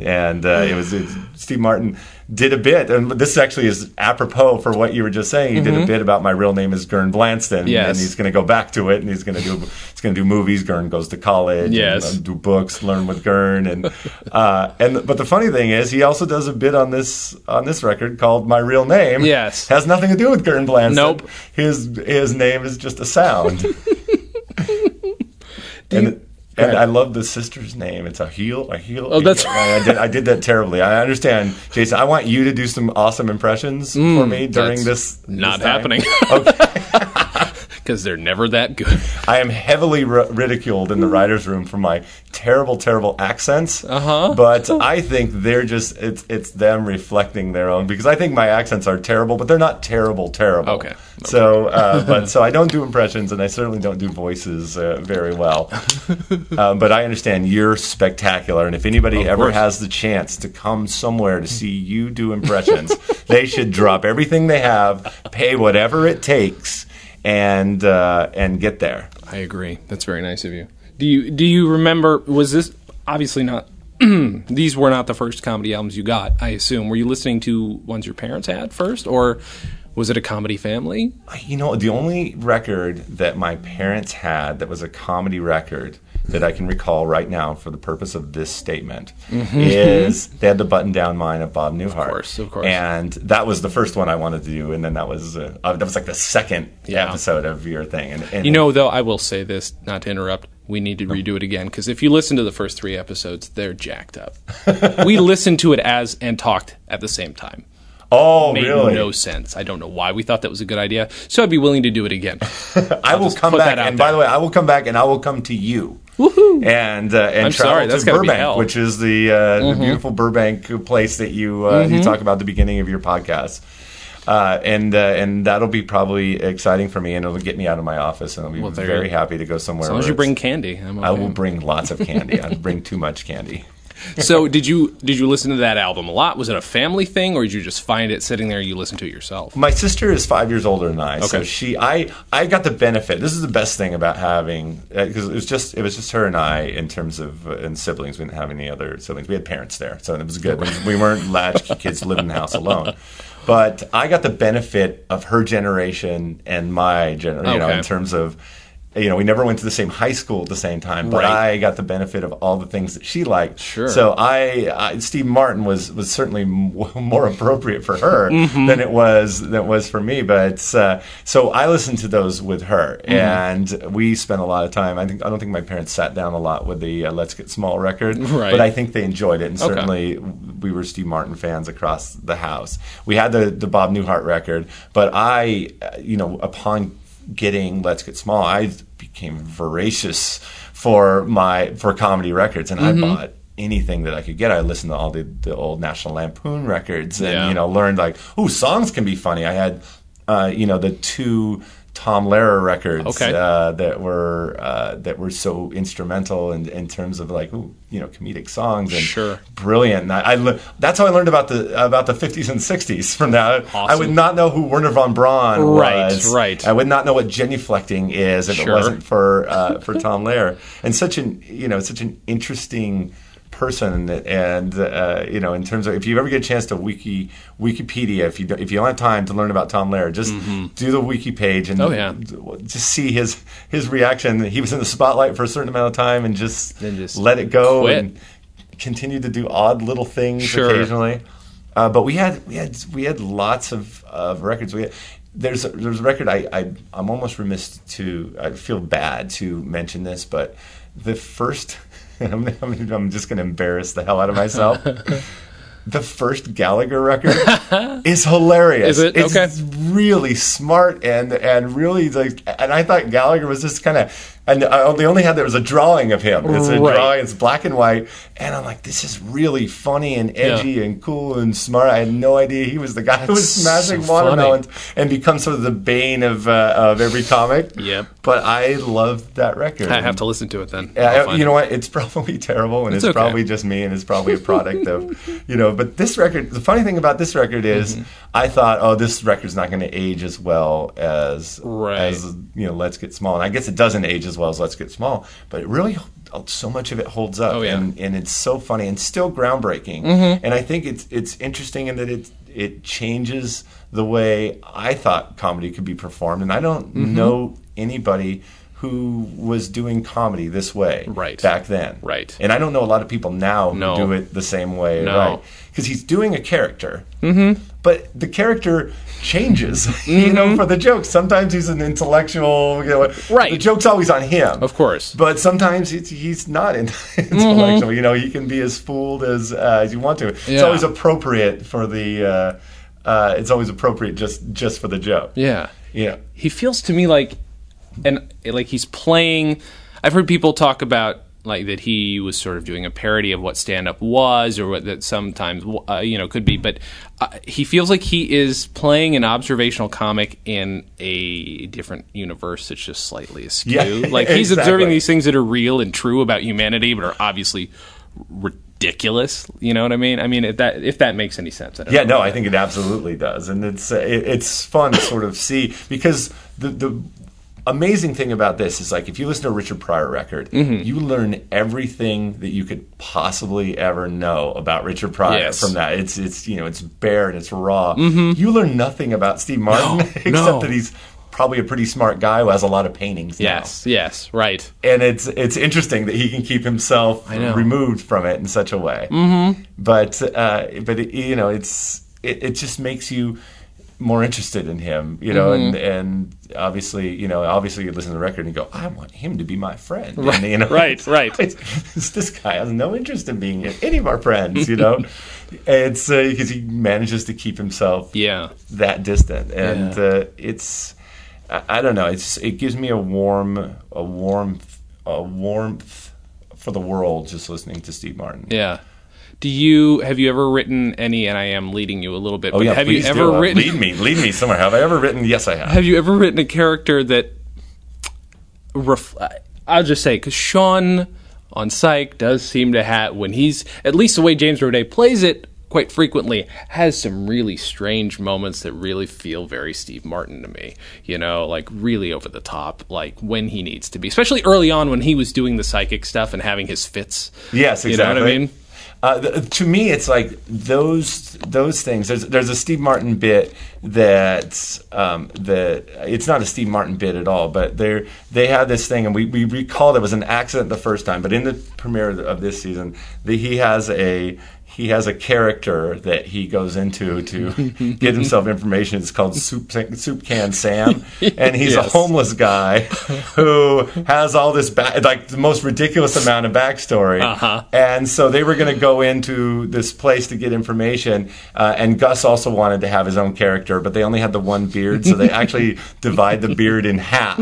[SPEAKER 2] And uh, it was it, Steve Martin did a bit, and this actually is apropos for what you were just saying. He did a bit about my real name is Gern Blanston,
[SPEAKER 1] Mm-hmm. Yes.
[SPEAKER 2] and he's going to go back to it, and he's going to do he's going to do movies. Gern goes to college,
[SPEAKER 1] Yes.
[SPEAKER 2] and, uh, do books, learn with Gern, and [laughs] uh, and but the funny thing is, he also does a bit on this on this record called My Real Name.
[SPEAKER 1] Yes.
[SPEAKER 2] has nothing to do with Gern Blanston.
[SPEAKER 1] Nope.
[SPEAKER 2] his his name is just a sound. [laughs] and And. I love the sister's name. It's a heel, a heel.
[SPEAKER 1] Oh, that's
[SPEAKER 2] I, I did. I did that terribly. I understand, Jason. I want you to do some awesome impressions for me during
[SPEAKER 1] Mm,
[SPEAKER 2] this.
[SPEAKER 1] not
[SPEAKER 2] this
[SPEAKER 1] happening.
[SPEAKER 2] Okay. [laughs]
[SPEAKER 1] Because they're never that good. [laughs]
[SPEAKER 2] I am heavily ri- ridiculed in the writers' room for my terrible, terrible accents.
[SPEAKER 1] Uh-huh.
[SPEAKER 2] But I think they're just it's it's them reflecting their own because I think my accents are terrible, but they're not terrible, terrible.
[SPEAKER 1] Okay.
[SPEAKER 2] So, uh, but so I don't do impressions, and I certainly don't do voices uh, very well. um, [laughs] but I understand you're spectacular, and if anybody
[SPEAKER 1] Of
[SPEAKER 2] ever
[SPEAKER 1] course.
[SPEAKER 2] has the chance to come somewhere to see you do [laughs] impressions, they should drop everything they have, pay whatever it takes, and uh, and get there.
[SPEAKER 1] I agree. That's very nice of you. Do you do you remember? Was this obviously not? [clears throat] these were not the first comedy albums you got. I assume. Were you listening to ones your parents had first, or was it a comedy family?
[SPEAKER 2] You know, the only record that my parents had that was a comedy record that I can recall right now for the purpose of this statement is they had the button down mind of Bob Newhart. Of
[SPEAKER 1] course, of course.
[SPEAKER 2] And that was the first one I wanted to do, and then that was uh, uh, that was like the second
[SPEAKER 1] Yeah.
[SPEAKER 2] episode of your thing. And, and
[SPEAKER 1] You know, though, I will say this, not to interrupt. We need to redo it again because if you listen to the first three episodes, they're jacked up. [laughs] we listened to it as and talked at the same time.
[SPEAKER 2] oh,
[SPEAKER 1] Made
[SPEAKER 2] really?
[SPEAKER 1] no sense. I don't know why we thought that was a good idea. So I'd be willing to do it again. [laughs]
[SPEAKER 2] I will come back, and by the way, I will come back, and I will come to you.
[SPEAKER 1] Woohoo!
[SPEAKER 2] and uh, and
[SPEAKER 1] I'm
[SPEAKER 2] travel
[SPEAKER 1] sorry, that's
[SPEAKER 2] to
[SPEAKER 1] gotta be
[SPEAKER 2] Burbank.
[SPEAKER 1] Mm-hmm.
[SPEAKER 2] which is the, uh, the beautiful Burbank place that you uh, you talk about at the beginning of your podcast. Uh, and uh, and that'll be probably exciting for me, and it'll get me out of my office, and I'll be
[SPEAKER 1] Well,
[SPEAKER 2] very happy to go somewhere.
[SPEAKER 1] As long as you bring candy, I'm okay.
[SPEAKER 2] I will bring lots of candy. I bring too much candy. [laughs]
[SPEAKER 1] so did you did you listen to that album a lot? Was it a family thing, or did you just find it sitting there? and You listen to it yourself.
[SPEAKER 2] My sister is five years older than I, so
[SPEAKER 1] Okay.
[SPEAKER 2] she, I, I got the benefit. This is the best thing about having because it was just, it was just her and I in terms of uh, and siblings. We didn't have any other siblings. We had parents there, so it was good. we weren't [laughs] latchkey kids living in the house alone. But I got the benefit of her generation and my generation, you know, in terms of. You know, we never went to the same high school at the same time, but
[SPEAKER 1] Right.
[SPEAKER 2] I got the benefit of all the things that she liked.
[SPEAKER 1] Sure.
[SPEAKER 2] So I, I Steve Martin was was certainly m- [laughs] more appropriate for her
[SPEAKER 1] Mm-hmm.
[SPEAKER 2] than it was than it was for me. But uh, so I listened to those with her,
[SPEAKER 1] Mm-hmm.
[SPEAKER 2] and we spent a lot of time. I think I don't think my parents sat down a lot with the uh, Let's Get Small record,
[SPEAKER 1] Right.
[SPEAKER 2] but I think they enjoyed it, and
[SPEAKER 1] Okay.
[SPEAKER 2] certainly we were Steve Martin fans across the house. We had the the Bob Newhart record, but I, uh, you know, upon getting Let's Get Small, I became voracious for my for comedy records, and
[SPEAKER 1] Mm-hmm.
[SPEAKER 2] I bought anything that I could get. I listened to all the, the old National Lampoon records, and
[SPEAKER 1] Yeah.
[SPEAKER 2] you know, learned like, oh, songs can be funny. I had, uh, you know, the two. Tom Lehrer records
[SPEAKER 1] Okay.
[SPEAKER 2] uh, that were uh, that were so instrumental in, in terms of like ooh, you know comedic songs and
[SPEAKER 1] Sure.
[SPEAKER 2] brilliant. And I, I le- that's how I learned about the about the 50s and 60s. From that, I would not know who Wernher von Braun
[SPEAKER 1] Right,
[SPEAKER 2] was.
[SPEAKER 1] right.
[SPEAKER 2] I would not know what genuflecting is if
[SPEAKER 1] Sure.
[SPEAKER 2] it wasn't for uh, for Tom Lehrer. And such an you know such an interesting person and uh, you know in terms of if you ever get a chance to wiki Wikipedia if you don't, if you don't have time to learn about Tom Lehrer just do the wiki page and
[SPEAKER 1] Mm-hmm. Oh, yeah.
[SPEAKER 2] just see his his reaction he was in the spotlight for a certain amount of time and just,
[SPEAKER 1] just
[SPEAKER 2] let it go
[SPEAKER 1] quit.
[SPEAKER 2] and continue to do odd little things
[SPEAKER 1] Sure.
[SPEAKER 2] occasionally uh, but we had we had we had lots of, of records we had, there's a, there's a record I, I I'm almost remiss to I feel bad to mention this but the first [laughs] I'm, I'm, I'm just going to embarrass the hell out of myself the first Gallagher record [laughs] is hilarious.
[SPEAKER 1] Is it?
[SPEAKER 2] It's
[SPEAKER 1] Okay.
[SPEAKER 2] really smart and and really like. And I thought Gallagher was just kind of. And I, the only had there was a drawing of him. It's a
[SPEAKER 1] Right.
[SPEAKER 2] drawing. It's black and white. And I'm like, this is really funny and edgy and cool and smart. I had no idea he was the guy [laughs] who was smashing
[SPEAKER 1] so funny.
[SPEAKER 2] watermelons and becomes sort of the bane of uh, of every comic.
[SPEAKER 1] Yep.
[SPEAKER 2] But I loved that record.
[SPEAKER 1] I have to listen to it then.
[SPEAKER 2] I- you know what? It's [laughs] probably terrible, and
[SPEAKER 1] It's
[SPEAKER 2] it's,
[SPEAKER 1] okay.
[SPEAKER 2] probably just me, and it's probably a product of, [laughs] you know. But this record, the funny thing about this record is,
[SPEAKER 1] Mm-hmm.
[SPEAKER 2] I thought, oh, this record's not going to age as well as
[SPEAKER 1] Right.
[SPEAKER 2] as you know, Let's Get Small, and I guess it doesn't age as well as Let's Get Small, but it really so much of it holds up,
[SPEAKER 1] Oh, yeah.
[SPEAKER 2] and and it's so funny and still groundbreaking,
[SPEAKER 1] Mm-hmm.
[SPEAKER 2] and I think it's it's interesting in that it it changes the way I thought comedy could be performed, and I don't
[SPEAKER 1] Mm-hmm.
[SPEAKER 2] know anybody. Who was doing comedy this way
[SPEAKER 1] Right.
[SPEAKER 2] back then?
[SPEAKER 1] Right.
[SPEAKER 2] And I don't know a lot of people now who
[SPEAKER 1] No.
[SPEAKER 2] do it the same way,
[SPEAKER 1] No.
[SPEAKER 2] right? Because he's doing a character, mm-hmm. but the character changes, [laughs] you know, for the jokes. Sometimes he's an intellectual, you know,
[SPEAKER 1] Mm-hmm. Right.
[SPEAKER 2] The joke's always on him,
[SPEAKER 1] Of course.
[SPEAKER 2] But sometimes he's, he's not [laughs] in-
[SPEAKER 1] Mm-hmm.
[SPEAKER 2] intellectual. You know, he can be as fooled as uh, as you want to. It's always appropriate for the. Uh, uh, it's always appropriate just just for the joke.
[SPEAKER 1] Yeah.
[SPEAKER 2] Yeah.
[SPEAKER 1] he feels to me like and like he's playing i've heard people talk about like that he was sort of doing a parody of what stand up was or what that sometimes uh, you know could be. But uh, he feels like he is playing an observational comic in a different universe that's just slightly askew.
[SPEAKER 2] Yeah, [laughs]
[SPEAKER 1] like he's
[SPEAKER 2] exactly.
[SPEAKER 1] observing these things that are real and true about humanity but are obviously ridiculous. You know what i mean? I mean if that if that makes any sense.
[SPEAKER 2] Yeah, no, I think it absolutely does, and it's uh, it, it's fun to sort of see because the the amazing thing about this is like if you listen to a Richard Pryor record,
[SPEAKER 1] Mm-hmm.
[SPEAKER 2] you learn everything that you could possibly ever know about Richard Pryor
[SPEAKER 1] Yes.
[SPEAKER 2] from that. It's it's you know it's bare and it's raw. You learn nothing about Steve Martin [laughs] except
[SPEAKER 1] Mm-hmm. no.
[SPEAKER 2] that he's probably a pretty smart guy who has a lot of paintings. now
[SPEAKER 1] yes yes right
[SPEAKER 2] and it's it's interesting that he can keep himself removed from it in such a way. Mm-hmm. But uh, but it, you know, it's it, it just makes you more interested in him, you know, and
[SPEAKER 1] Mm-hmm.
[SPEAKER 2] and obviously, you know, obviously you listen to the record and you go, I want him to be my friend, and, you know,
[SPEAKER 1] right, [laughs] right.
[SPEAKER 2] It's, this guy has no interest in being any of our friends, you know. [laughs] it's because he manages to keep himself
[SPEAKER 1] yeah
[SPEAKER 2] that distant, and
[SPEAKER 1] Yeah.
[SPEAKER 2] uh, it's I, I don't know. It's it gives me a warm a warmth a warmth for the world just listening to Steve Martin.
[SPEAKER 1] Yeah. Do you have you ever written any? And I am leading you a little bit.
[SPEAKER 2] Oh
[SPEAKER 1] but
[SPEAKER 2] yeah,
[SPEAKER 1] have you ever
[SPEAKER 2] do. Uh,
[SPEAKER 1] written?
[SPEAKER 2] lead me, lead me somewhere. Have I ever written? Yes, I have.
[SPEAKER 1] Have you ever written a character that? Ref, I'll just say because Sean on Psych does seem to have when he's at least the way James Roday plays it quite frequently has some really strange moments that really feel very Steve Martin to me. You know, like really over the top, like when he needs to be, especially early on when he was doing the psychic stuff and having his fits.
[SPEAKER 2] Yes, exactly.
[SPEAKER 1] You know what I mean?
[SPEAKER 2] Uh, to me, it's like those those things. There's there's a Steve Martin bit that um, that it's not a Steve Martin bit at all, but they they had this thing, and we we recalled it was an accident the first time, but in the premiere of this season, the, he has a he has a character that he goes into to [laughs] get himself information. It's called Soup Soup Can Sam, and he's a homeless guy who has all this ba- like the most ridiculous amount of backstory.
[SPEAKER 1] Uh-huh.
[SPEAKER 2] And so they were going to go into this place to get information. Uh, and Gus also wanted to have his own character, but they only had the one beard, so they actually divide the beard in half.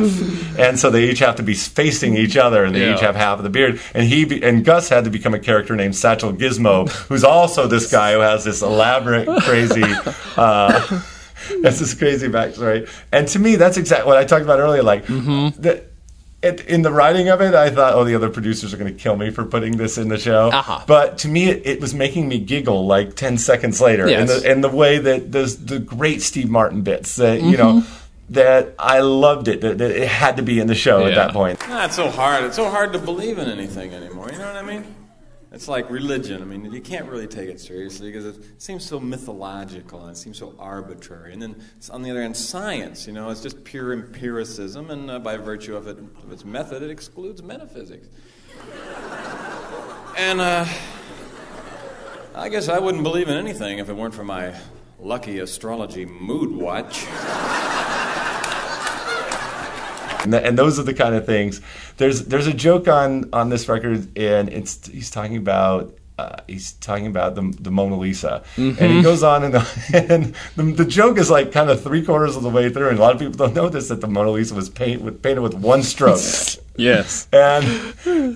[SPEAKER 2] And so they each have to be facing each other, and they
[SPEAKER 1] Yeah.
[SPEAKER 2] each have half of the beard. And he be- and Gus had to become a character named Satchel Gizmo, who's also this guy who has this elaborate, crazy. Uh, [laughs] that's this crazy backstory. And to me, that's exactly what I talked about earlier. Like,
[SPEAKER 1] Mm-hmm.
[SPEAKER 2] the, it, in the writing of it, I thought, oh, the other producers are going to kill me for putting this in the show.
[SPEAKER 1] Uh-huh.
[SPEAKER 2] But to me, it, it was making me giggle like 10 seconds later.
[SPEAKER 1] Yes.
[SPEAKER 2] In, the, in the way that there's the great Steve Martin bits that, you
[SPEAKER 1] Mm-hmm.
[SPEAKER 2] know, that I loved it, that, that it had to be in the show at that point.
[SPEAKER 3] Ah, it's so hard. It's so hard to believe in anything anymore. You know what I mean? It's like religion. I mean, you can't really take it seriously because it seems so mythological and it seems so arbitrary. And then on the other hand, science. You know, it's just pure empiricism, and uh, by virtue of, it, of its method, it excludes metaphysics. [laughs] And uh, I guess I wouldn't believe in anything if it weren't for my lucky astrology mood watch. [laughs]
[SPEAKER 2] and, th- and those are the kind of things. There's there's a joke on on this record, and it's he's talking about uh, he's talking about the, the Mona Lisa,
[SPEAKER 1] Mm-hmm.
[SPEAKER 2] and he goes on and, [laughs] and the, the joke is like kind of three quarters of the way through, and a lot of people don't notice that the Mona Lisa was paint with, painted with one stroke. [laughs]
[SPEAKER 1] Yes.
[SPEAKER 2] And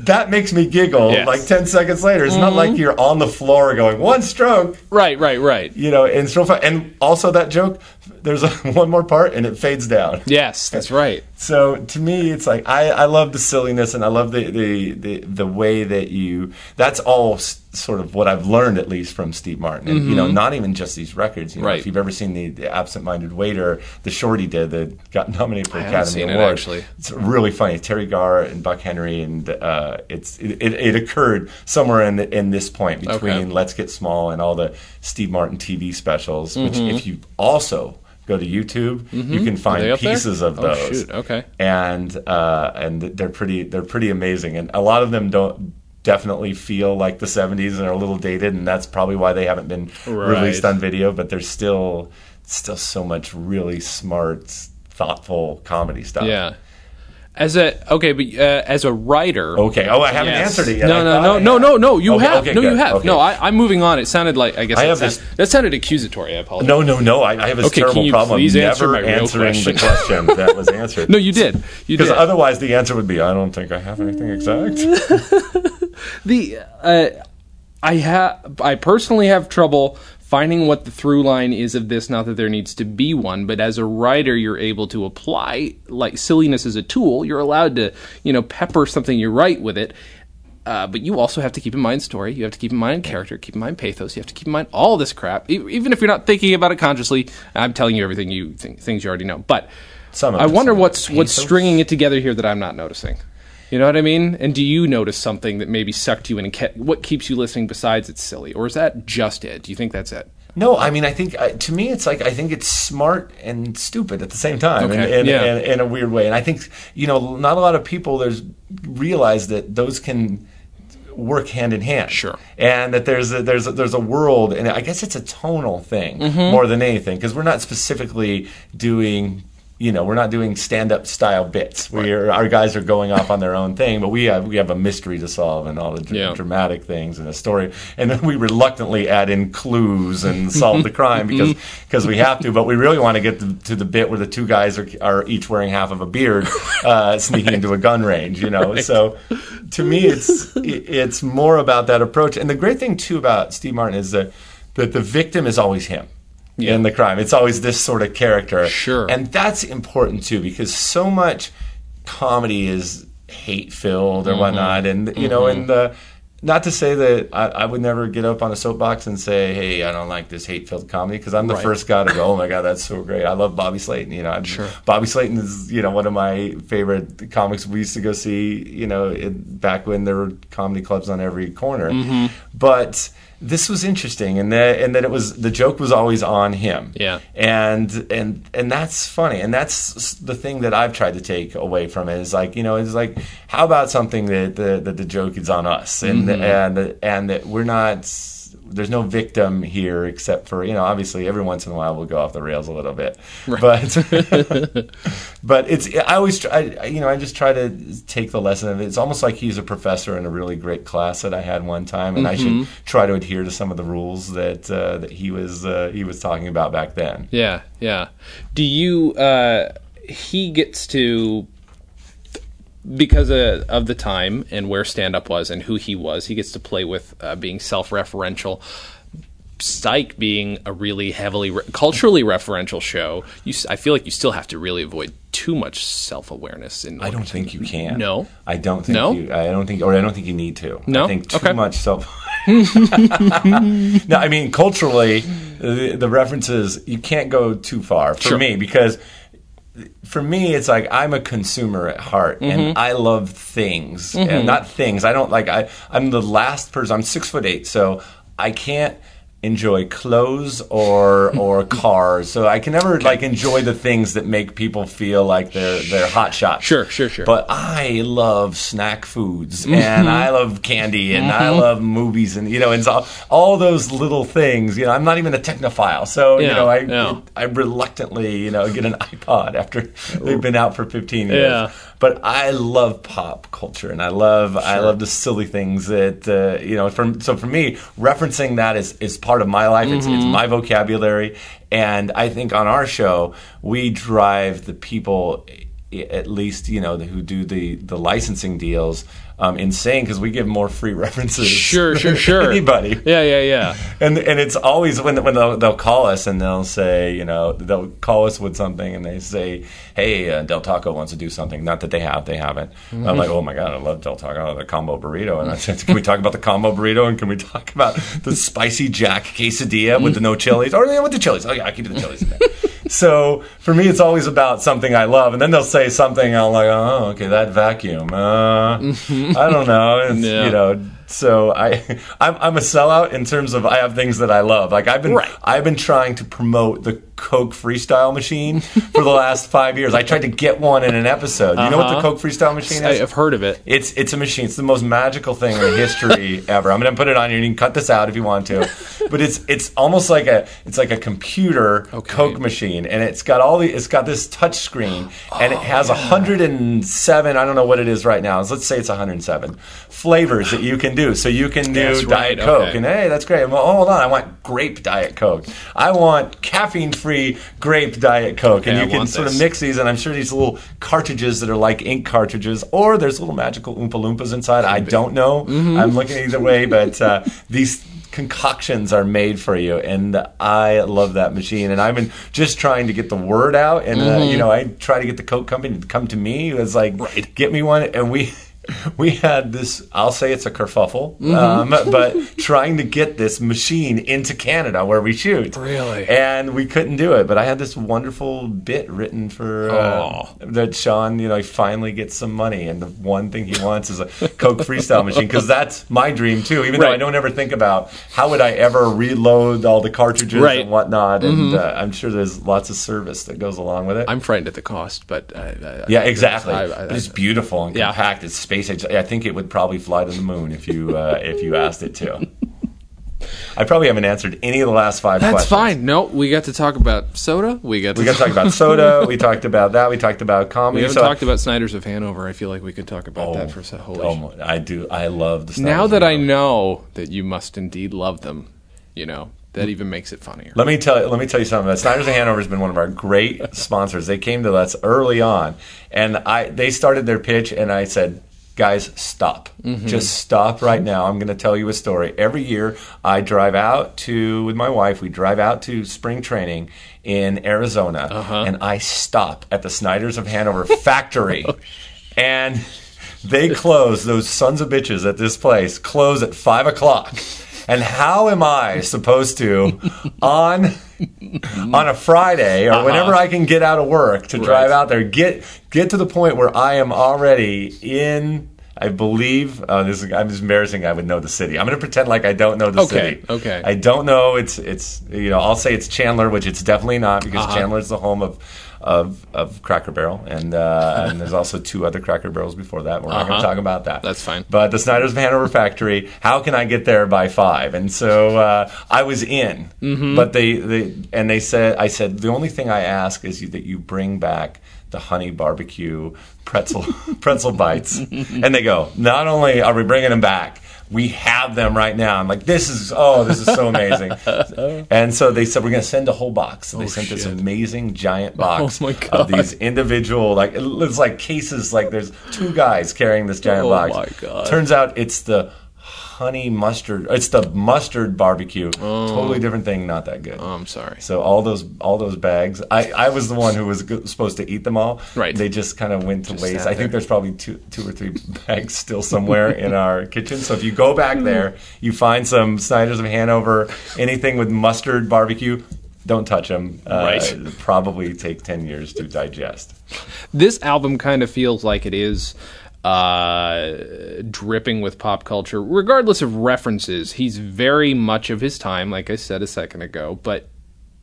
[SPEAKER 2] that makes me giggle
[SPEAKER 1] Yes.
[SPEAKER 2] like 10 seconds later. It's not like you're on the floor going, one stroke,
[SPEAKER 1] Right, right, right.
[SPEAKER 2] you know, and so. And also that joke, there's a, [laughs] one more part and it fades down.
[SPEAKER 1] Yes, that's right.
[SPEAKER 2] So to me, it's like I, I love the silliness and I love the, the, the, the way that you. That's all s- sort of what I've learned, at least from Steve Martin. And you know, not even just these records. You know,
[SPEAKER 1] Mm-hmm. Right.
[SPEAKER 2] if you've ever seen the, the Absent-Minded Waiter, the short he did that got nominated for
[SPEAKER 1] I
[SPEAKER 2] Academy
[SPEAKER 1] seen it,
[SPEAKER 2] Award.
[SPEAKER 1] actually.
[SPEAKER 2] It's really funny. Teri Garr and Buck Henry, and uh, it's it, it, it occurred somewhere in the, in this point between
[SPEAKER 1] Okay.
[SPEAKER 2] Let's Get Small and all the Steve Martin TV specials. Which,
[SPEAKER 1] Mm-hmm.
[SPEAKER 2] if you also go to YouTube, you can find
[SPEAKER 1] up there?
[SPEAKER 2] pieces of
[SPEAKER 1] Oh,
[SPEAKER 2] those
[SPEAKER 1] shoot, okay.
[SPEAKER 2] and uh, and they're pretty they're pretty amazing, and a lot of them don't definitely feel like the 70s and are a little dated, and that's probably why they haven't been
[SPEAKER 1] Right.
[SPEAKER 2] released on video. But there's still still so much really smart, thoughtful comedy stuff.
[SPEAKER 1] Yeah. As a okay, but uh, as a writer,
[SPEAKER 2] Okay. Oh, I haven't
[SPEAKER 1] Yes.
[SPEAKER 2] answered it yet.
[SPEAKER 1] No, no, no, no, no, no. You
[SPEAKER 2] Okay,
[SPEAKER 1] have.
[SPEAKER 2] okay,
[SPEAKER 1] no, you have.
[SPEAKER 2] Okay.
[SPEAKER 1] No, I, I'm moving on. It sounded like I guess
[SPEAKER 2] I
[SPEAKER 1] that,
[SPEAKER 2] have
[SPEAKER 1] sound-
[SPEAKER 2] this-
[SPEAKER 1] that sounded accusatory. I apologize.
[SPEAKER 2] No, no, no. I, I have a
[SPEAKER 1] Okay,
[SPEAKER 2] terrible problem
[SPEAKER 1] please
[SPEAKER 2] of
[SPEAKER 1] answer
[SPEAKER 2] never answering the
[SPEAKER 1] question?
[SPEAKER 2] question that was answered. [laughs]
[SPEAKER 1] No, you did. You
[SPEAKER 2] Because otherwise, the answer would be, I don't think I have anything exact. [laughs]
[SPEAKER 1] the uh, I have I personally have trouble finding what the through line is of this. Not that there needs to be one, but as a writer, you're able to apply like silliness as a tool. You're allowed to you know pepper something you write with it. Uh, but you also have to keep in mind story. You have to keep in mind character. Keep in mind pathos. You have to keep in mind all this crap, e- even if you're not thinking about it consciously. I'm telling you everything you think, things you already know. But
[SPEAKER 2] Some of
[SPEAKER 1] I wonder what's what's stringing it together here that I'm not noticing. You know what I mean? And do you notice something that maybe sucked you in and kept, what keeps you listening besides it's silly? Or is that just it? Do you think that's it?
[SPEAKER 2] No, I mean, I think uh, to me, it's like I think it's smart and stupid at the same time, in,
[SPEAKER 1] Okay,
[SPEAKER 2] in,
[SPEAKER 1] yeah.
[SPEAKER 2] in, in a weird way. And I think you know, not a lot of people there's realize that those can work hand in hand.
[SPEAKER 1] Sure.
[SPEAKER 2] and that there's a, there's a, there's a world, and I guess it's a tonal thing
[SPEAKER 1] Mm-hmm.
[SPEAKER 2] more than anything because we're not specifically doing. You know, we're not doing stand-up style bits. Where our guys are going off on their own thing, but we have we have a mystery to solve and all the dr-
[SPEAKER 1] Yeah.
[SPEAKER 2] dramatic things and a story, and then we reluctantly add in clues and [laughs] solve the crime because because we have to. But we really want to get to, to the bit where the two guys are are each wearing half of a beard, [laughs] uh, sneaking into a gun range. You know, so to me, it's it- it's more about that approach. And the great thing too about Steve Martin is that that the victim is always him. In the crime, it's always this sort of character,
[SPEAKER 1] Sure.
[SPEAKER 2] and that's important too because so much comedy is hate filled or
[SPEAKER 1] Mm-hmm.
[SPEAKER 2] whatnot, and you know, and the not to say that I, I would never get up on a soapbox and say, "Hey, I don't like this hate filled comedy," because I'm the
[SPEAKER 1] Right.
[SPEAKER 2] first guy to go, "Oh my god, that's so great! I love Bobby Slayton." You know, I'm-
[SPEAKER 1] Sure.
[SPEAKER 2] Bobby Slayton is you know one of my favorite comics. We used to go see you know it, back when there were comedy clubs on every corner,
[SPEAKER 1] Mm-hmm.
[SPEAKER 2] but. This was interesting, and that and that it was the joke was always on him.
[SPEAKER 1] Yeah.
[SPEAKER 2] and and and that's funny. And that's the thing that i've tried to take away from it is like you know it's like how about something that the that the joke is on us? And mm-hmm. and and that we're not there's no victim here except for you know obviously every once in a while we'll go off the rails a little bit but [laughs] but it's i always try I, you know i just try to take the lesson of it it's almost like he's a professor in a really great class that i had one time and i should try to adhere to some of the rules that uh, that he was uh, he was talking about back then
[SPEAKER 1] Yeah, yeah. Do you? Uh, he gets to because of, of the time and where stand up was and who he was. He gets to play with uh, being self referential. Psych being a really heavily re- culturally referential show, you, I feel like you still have to really avoid too much self awareness. In
[SPEAKER 2] I don't think you can.
[SPEAKER 1] No?
[SPEAKER 2] I don't think
[SPEAKER 1] No?
[SPEAKER 2] you. I don't think, or I don't think you need to.
[SPEAKER 1] No?
[SPEAKER 2] I think too
[SPEAKER 1] Okay.
[SPEAKER 2] much self. [laughs] no, I mean culturally, the, the references you can't go too far for
[SPEAKER 1] Sure.
[SPEAKER 2] me because for me it's like I'm a consumer at heart
[SPEAKER 1] Mm-hmm.
[SPEAKER 2] and I love things and not things. I don't like. I I'm the last person. I'm six foot eight, so I can't. Enjoy clothes or or [laughs] cars. So I can never like enjoy the things that make people feel like they're they're hot shots.
[SPEAKER 1] Sure, sure, sure.
[SPEAKER 2] But I love snack foods
[SPEAKER 1] Mm-hmm.
[SPEAKER 2] and I love candy and I love movies and you know and so all those little things. You know, I'm not even a technophile, so you know I
[SPEAKER 1] yeah.
[SPEAKER 2] I reluctantly you know get an [laughs] iPod after they've been out for 15 years.
[SPEAKER 1] Yeah.
[SPEAKER 2] But I love pop culture and I love I love the silly things that uh, you know. From so for me, referencing that is is part of my life. It's,
[SPEAKER 1] Mm-hmm.
[SPEAKER 2] it's my vocabulary, and I think on our show we drive the people at least you know who do the the licensing deals um, insane because we give more free [laughs] references.
[SPEAKER 1] Sure, [laughs] sure,
[SPEAKER 2] than
[SPEAKER 1] sure.
[SPEAKER 2] Anybody.
[SPEAKER 1] Yeah, yeah, yeah.
[SPEAKER 2] And and it's always when when they'll, they'll call us and they'll say you know they'll call us with something and they say hey uh, Del Taco wants to do something not that they have they haven't I'm like oh my god I love Del Taco the combo burrito and I said can we talk about the combo burrito and can we talk about the spicy Jack quesadilla with the no chilies or yeah, with the chilies oh yeah I keep the chilies in there so for me it's always about something I love and then they'll say something and I'm like oh okay that vacuum uh, I don't know it's,
[SPEAKER 1] Yeah.
[SPEAKER 2] you know so I, [laughs] I'm, I'm a sellout in terms of I have things that I love. Like I've been,
[SPEAKER 1] Right.
[SPEAKER 2] I've been trying to promote the Coke Freestyle machine for the last five years. I tried to get one in an episode. You know what the
[SPEAKER 1] Uh-huh.
[SPEAKER 2] Coke Freestyle machine is?
[SPEAKER 1] I've heard of it.
[SPEAKER 2] It's it's a machine. It's the most magical thing in history [laughs] ever. I'm gonna put it on here. You can cut this out if you want to, but it's it's almost like a it's like a computer
[SPEAKER 1] Okay.
[SPEAKER 2] Coke machine, and it's got all the it's got this touch screen, and
[SPEAKER 1] Oh,
[SPEAKER 2] it has 107. I don't know what it is right now. Let's say it's 107 flavors that you can do. So you can do
[SPEAKER 1] That's
[SPEAKER 2] Diet
[SPEAKER 1] right,
[SPEAKER 2] Coke,
[SPEAKER 1] okay.
[SPEAKER 2] and hey, that's great. Well, hold on, I want grape Diet Coke. I want caffeine free grape Diet Coke, and
[SPEAKER 1] Okay, I
[SPEAKER 2] you can
[SPEAKER 1] want
[SPEAKER 2] sort of mix these, and I'm sure these little cartridges that are like ink cartridges, or there's little magical Oompa Loompas inside. I don't know.
[SPEAKER 1] Mm-hmm.
[SPEAKER 2] I'm looking either way, but uh, [laughs] these concoctions are made for you, and I love that machine. And I've been just trying to get the word out, and uh, you know, I try to get the Coke company to come to me. It was like,
[SPEAKER 1] Mm-hmm. Right.
[SPEAKER 2] get me one, and we. [laughs] We had this, I'll say it's a kerfuffle,
[SPEAKER 1] Mm-hmm.
[SPEAKER 2] um, but trying to get this machine into Canada where we shoot.
[SPEAKER 1] Really?
[SPEAKER 2] And we couldn't do it. But I had this wonderful bit written for uh,
[SPEAKER 1] Oh.
[SPEAKER 2] that Sean, you know, he finally gets some money. And the one thing he wants is a Coke freestyle machine because that's my dream too. Even though I don't ever think about how would I ever reload all the cartridges
[SPEAKER 1] Right.
[SPEAKER 2] and whatnot. And uh, I'm sure there's lots of service that goes along with it.
[SPEAKER 1] I'm frightened at the cost, but I, I,
[SPEAKER 2] yeah, exactly.
[SPEAKER 1] I, I,
[SPEAKER 2] but it's beautiful and
[SPEAKER 1] Yeah.
[SPEAKER 2] compact. It's space age. I think it would probably fly to the moon if you uh, if you asked it to. I probably haven't answered any of the last five
[SPEAKER 1] that's
[SPEAKER 2] questions.
[SPEAKER 1] fine. No, we got to talk about soda. We got to,
[SPEAKER 2] We got to talk about [laughs] soda. We talked about that. We talked about
[SPEAKER 1] We
[SPEAKER 2] comedy.
[SPEAKER 1] haven't
[SPEAKER 2] So-
[SPEAKER 1] talked about Snyder's of Hanover. I feel like we could talk about
[SPEAKER 2] Oh,
[SPEAKER 1] that for a second. Holy
[SPEAKER 2] oh I do. I love the.
[SPEAKER 1] now
[SPEAKER 2] Snyder's
[SPEAKER 1] that I know that you must indeed love them, you know that even makes it funnier.
[SPEAKER 2] Let me tell you. Let me tell you something. The Snyder's of Hanover has been one of our great sponsors. They came to us early on, and I they started their pitch, and I said, "Guys, stop.
[SPEAKER 1] Mm-hmm.
[SPEAKER 2] Just stop right now. I'm going to tell you a story. Every year, I drive out to with my wife. We drive out to spring training in Arizona,
[SPEAKER 1] Uh-huh.
[SPEAKER 2] and I stop at the Snyder's of Hanover [laughs] factory,
[SPEAKER 1] Oh,
[SPEAKER 2] and they close those sons of bitches at this place close at five o'clock. And how am I supposed to on on a Friday or whenever I can get out of work to drive
[SPEAKER 1] Uh-huh.
[SPEAKER 2] Out there get get to the point where I am already in I believe uh, this is I'm just embarrassing. I would know the city. I'm going to pretend like I don't know the
[SPEAKER 1] Okay,
[SPEAKER 2] city.
[SPEAKER 1] okay.
[SPEAKER 2] I don't know. It's it's you know I'll say it's Chandler, which it's definitely not because
[SPEAKER 1] Uh-huh.
[SPEAKER 2] Chandler is the home of of, of Cracker Barrel, and uh, and there's also two other Cracker Barrels before that. We're not going
[SPEAKER 1] Uh-huh.
[SPEAKER 2] to talk about that.
[SPEAKER 1] That's fine.
[SPEAKER 2] But the Snyder's of Hanover factory. How can I get there by five? And so uh, I was in,
[SPEAKER 1] Mm-hmm.
[SPEAKER 2] but they, they and they said I said the only thing I ask is you, that you bring back the honey barbecue pretzel [laughs] pretzel bites, [laughs] and they go. Not only are we bringing them back. We have them right now. I'm like, this is oh, this is so amazing. [laughs] and so they said we're going to send a whole box. So they oh, sent this
[SPEAKER 1] Oh,
[SPEAKER 2] amazing giant box [laughs] oh
[SPEAKER 1] my
[SPEAKER 2] of these individual like it's like cases. Like there's two guys carrying this giant
[SPEAKER 1] Oh,
[SPEAKER 2] box.
[SPEAKER 1] my God.
[SPEAKER 2] Turns out it's the honey mustard. It's the mustard barbecue. Totally different thing. Not that good.
[SPEAKER 1] Oh, I'm sorry.
[SPEAKER 2] So all those all those bags, I, I was the one who was go- supposed to eat them all.
[SPEAKER 1] Right.
[SPEAKER 2] They just kind of went to waste.
[SPEAKER 1] sat
[SPEAKER 2] I think there's probably two two or three [laughs] bags still somewhere in our kitchen. So if you go back there, you find some Snyder's of Hanover, anything with mustard barbecue. Don't touch them. Uh,
[SPEAKER 1] Right.
[SPEAKER 2] Probably take ten years to digest.
[SPEAKER 1] this album kind of feels like it is uh, dripping with pop culture, regardless of references. He's very much of his time, like I said a second ago, but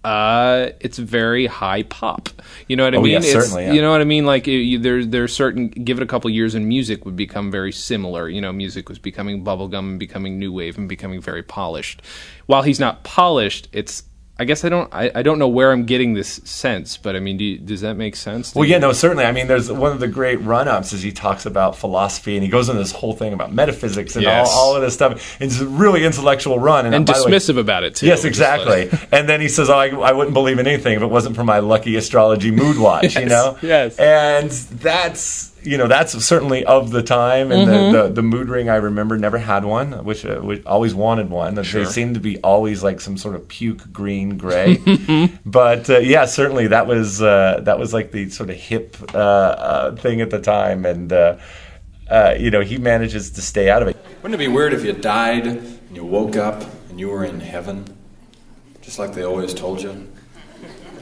[SPEAKER 1] uh, it's very high pop. You know what I
[SPEAKER 2] Oh,
[SPEAKER 1] mean?
[SPEAKER 2] yeah,
[SPEAKER 1] It's-
[SPEAKER 2] certainly, yeah.
[SPEAKER 1] You know what I mean? Like it, you, there, there's certain. Give it a couple years, and music would become very similar. You know, music was becoming bubblegum and becoming new wave and becoming very polished. While he's not polished, it's. I guess I don't. I, I don't know where I'm getting this sense, but I mean, do you, does that make sense?
[SPEAKER 2] Well,
[SPEAKER 1] you?
[SPEAKER 2] yeah, no, certainly. I mean, there's one of the great run-ups is he talks about philosophy and he goes into this whole thing about metaphysics and
[SPEAKER 1] Yes.
[SPEAKER 2] all, all of this stuff. And it's a really intellectual run. And, uh,
[SPEAKER 1] and
[SPEAKER 2] by the way-
[SPEAKER 1] dismissive about it too.
[SPEAKER 2] Yes,
[SPEAKER 1] is like-
[SPEAKER 2] exactly. [laughs] and then he says, oh, I, I wouldn't believe in anything if it wasn't for my lucky astrology mood watch, you [laughs]
[SPEAKER 1] Yes,
[SPEAKER 2] know?
[SPEAKER 1] yes.
[SPEAKER 2] And that's, you know, that's certainly of the time. And
[SPEAKER 1] Mm-hmm.
[SPEAKER 2] the, the, the mood ring, I remember, never had one, which, uh, which always wanted one. They seemed to be always like some sort of puke green gray. [laughs] but uh, yeah, certainly that was, uh, that was like the sort of hip uh, uh, thing at the time. And, uh, uh, you know, he manages to stay out of it.
[SPEAKER 4] Wouldn't it be weird if you died and you woke up and you were in heaven, just like they always told you? And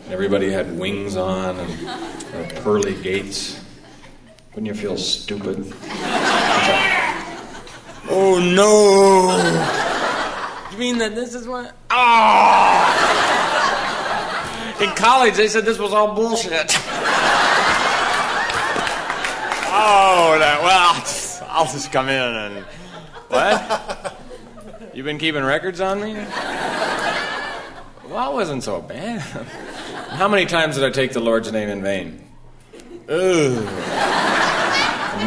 [SPEAKER 4] everybody had wings on and uh, pearly gates. Wouldn't you feel stupid? [laughs] oh no! You mean that this is what? Oh! In college, they said this was all bullshit. oh, that, well, I'll just come in and. What? You've been keeping records on me? Well, it wasn't so bad. How many times did I take the Lord's name in vain? Ugh.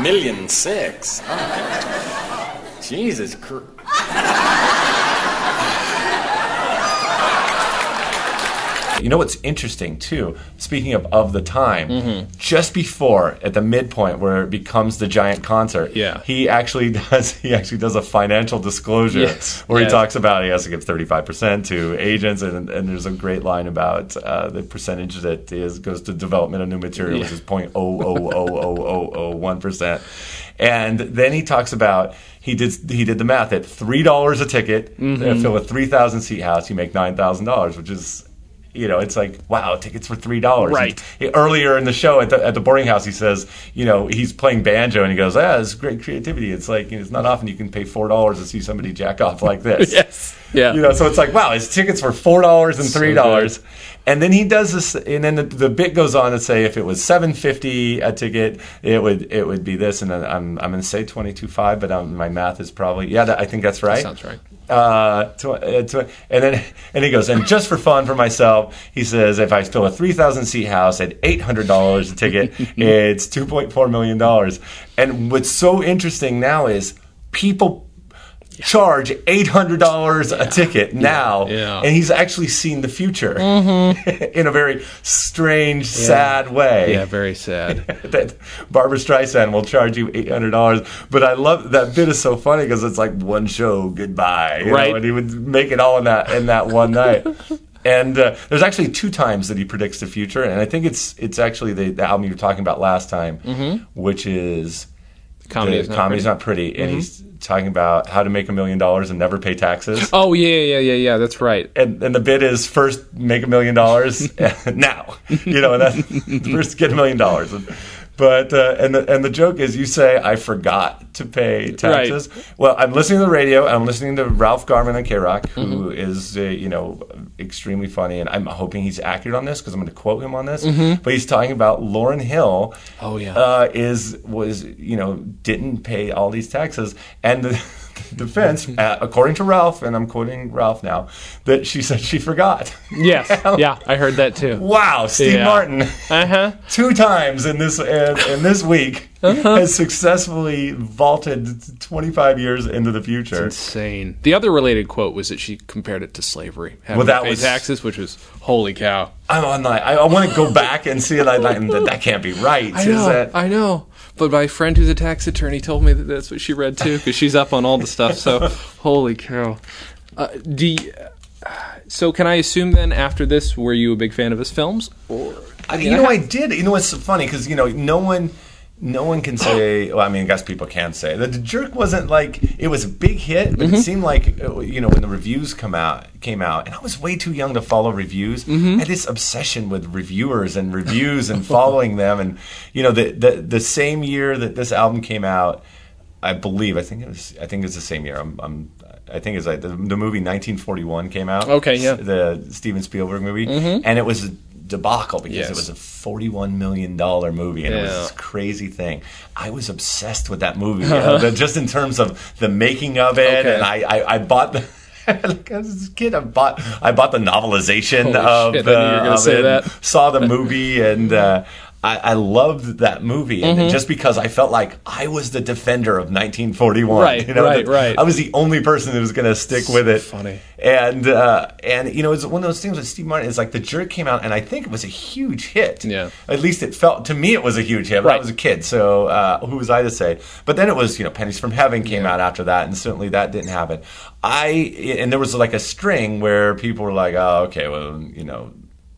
[SPEAKER 4] Million six. Oh. Jesus Christ.
[SPEAKER 2] You know what's interesting too? Speaking of of the time,
[SPEAKER 1] Mm-hmm.
[SPEAKER 2] just before at the midpoint where it becomes the giant concert,
[SPEAKER 1] Yeah.
[SPEAKER 2] he actually [laughs] does he actually does a financial disclosure
[SPEAKER 1] Yes.
[SPEAKER 2] where
[SPEAKER 1] Yes.
[SPEAKER 2] he talks about he has to give thirty five percent to agents, and, and there's a great line about uh, the percentage that is goes to development of new material, which is point oh oh oh oh oh oh one percent. And then he talks about he did he did the math at three dollars a ticket,
[SPEAKER 1] Mm-hmm.
[SPEAKER 2] uh, fill a three thousand seat house, you make nine thousand dollars, which is you know, it's like wow, tickets for three dollars.
[SPEAKER 1] Right.
[SPEAKER 2] Earlier in the show at the at the boarding house, he says, you know, he's playing banjo and he goes, ah, it's great creativity. It's like you know, it's not often you can pay four dollars to see somebody jack off like this. [laughs]
[SPEAKER 1] Yes. Yeah.
[SPEAKER 2] You know, so it's like wow, his tickets were four dollars and three dollars. And then he does this, and then the, the bit goes on to say if it was seven fifty a ticket, it would it would be this, and I'm I'm going to say twenty two five, but um, my math is probably yeah, that, I think that's right.
[SPEAKER 1] sounds right.
[SPEAKER 2] Uh, tw- uh, tw- and then and he goes, and just for fun for myself, he says, if I fill a three thousand seat house at eight hundred dollars a ticket, [laughs] it's two point four million dollars. And what's so interesting now is people charge eight hundred dollars a ticket now,
[SPEAKER 1] Yeah.
[SPEAKER 2] and he's actually seen the future [laughs] in a very strange, sad way
[SPEAKER 1] Yeah, very sad. [laughs]
[SPEAKER 2] that Barbra Streisand will charge you eight hundred dollars. But I love that bit is so funny because it's like one show, goodbye, you know,
[SPEAKER 1] Right.
[SPEAKER 2] and he would make it all in that in that one [laughs] night. And uh, there's actually two times that he predicts the future, and I think it's it's actually the, the album you were talking about last time, which is
[SPEAKER 1] Comedy is not
[SPEAKER 2] comedy's
[SPEAKER 1] pretty.
[SPEAKER 2] not pretty, and mm-hmm. he's talking about how to make a million dollars and never pay taxes.
[SPEAKER 1] Oh yeah, yeah, yeah, yeah. That's right.
[SPEAKER 2] and, and the bid is first make a million dollars [laughs] now. You know, and that, first get a million dollars. But uh, and the and the joke is you say I forgot to pay taxes. Well, I'm listening to the radio. I'm listening to Ralph Garman on KROQ, who
[SPEAKER 1] Mm-hmm.
[SPEAKER 2] is uh, you know extremely funny, and I'm hoping he's accurate on this because I'm going to quote him on this.
[SPEAKER 1] Mm-hmm.
[SPEAKER 2] But he's talking about Lauryn Hill.
[SPEAKER 1] Oh, yeah.
[SPEAKER 2] uh, is was you know didn't pay all these taxes and the. [laughs] Defense, uh, according to Ralph, and I'm quoting Ralph now, that she said she forgot.
[SPEAKER 1] Yes. [laughs] Yeah, I heard that too.
[SPEAKER 2] Wow, Steve
[SPEAKER 1] Yeah.
[SPEAKER 2] Martin,
[SPEAKER 1] Uh huh.
[SPEAKER 2] two times in this in, in this week
[SPEAKER 1] Uh-huh.
[SPEAKER 2] has successfully vaulted 25 years into the future.
[SPEAKER 1] Insane. The other related quote was that she compared it to slavery. Having
[SPEAKER 2] Well, that
[SPEAKER 1] to pay
[SPEAKER 2] was-
[SPEAKER 1] taxes, which was holy cow.
[SPEAKER 2] I'm on like I, I want to go back and see it. I, like, that, that can't be right.
[SPEAKER 1] I
[SPEAKER 2] is
[SPEAKER 1] know.
[SPEAKER 2] that?
[SPEAKER 1] I know. But my friend who's a tax attorney told me that that's what she read too, because she's up on all the stuff. So, [laughs] holy cow. Uh, do you- so can I assume then after this, were you a big fan of his films? Or
[SPEAKER 2] I, you know, I did. You know what's funny because you know no one, no one can say. Well, I mean, I guess people can say that the jerk wasn't like it was a big hit, but
[SPEAKER 1] Mm-hmm.
[SPEAKER 2] it seemed like uh, you know when the reviews come out came out, and I was way too young to follow reviews.
[SPEAKER 1] Mm-hmm.
[SPEAKER 2] I had this obsession with reviewers and reviews and following them, and you know the the the same year that this album came out, I believe I think it was I think it's the same year. I'm. I'm I think it's like the, the movie 1941 came out.
[SPEAKER 1] Okay, yeah. Mm-hmm.
[SPEAKER 2] The Steven Spielberg movie, and it was debacle because
[SPEAKER 1] Yes.
[SPEAKER 2] it was a 41 million dollar movie, and it was this crazy thing. I was obsessed with that movie, [laughs] uh, the- just in terms of the making of it,
[SPEAKER 1] Okay.
[SPEAKER 2] and I, I, I bought the. [laughs] like as a kid, I bought I bought the novelization
[SPEAKER 1] Holy
[SPEAKER 2] of,
[SPEAKER 1] shit,
[SPEAKER 2] uh, of
[SPEAKER 1] say
[SPEAKER 2] it,
[SPEAKER 1] that.
[SPEAKER 2] Saw the movie, and uh, I, I loved that movie, and just because I felt like I was the defender of 1941.
[SPEAKER 1] Right,
[SPEAKER 2] you know,
[SPEAKER 1] right,
[SPEAKER 2] that
[SPEAKER 1] right.
[SPEAKER 2] I was the only person that was going to stick with it.
[SPEAKER 1] funny.
[SPEAKER 2] And uh, and you know, it's one of those things with Steve Martin. It's like the jerk came out, and I think it was a huge hit.
[SPEAKER 1] Yeah.
[SPEAKER 2] At least it felt to me it was a huge hit. But I was a kid, so uh, who was I to say? But then it was you know, Pennies from Heaven came out after that, and certainly that didn't happen. I and there was like a string where people were like, oh, okay, well, you know.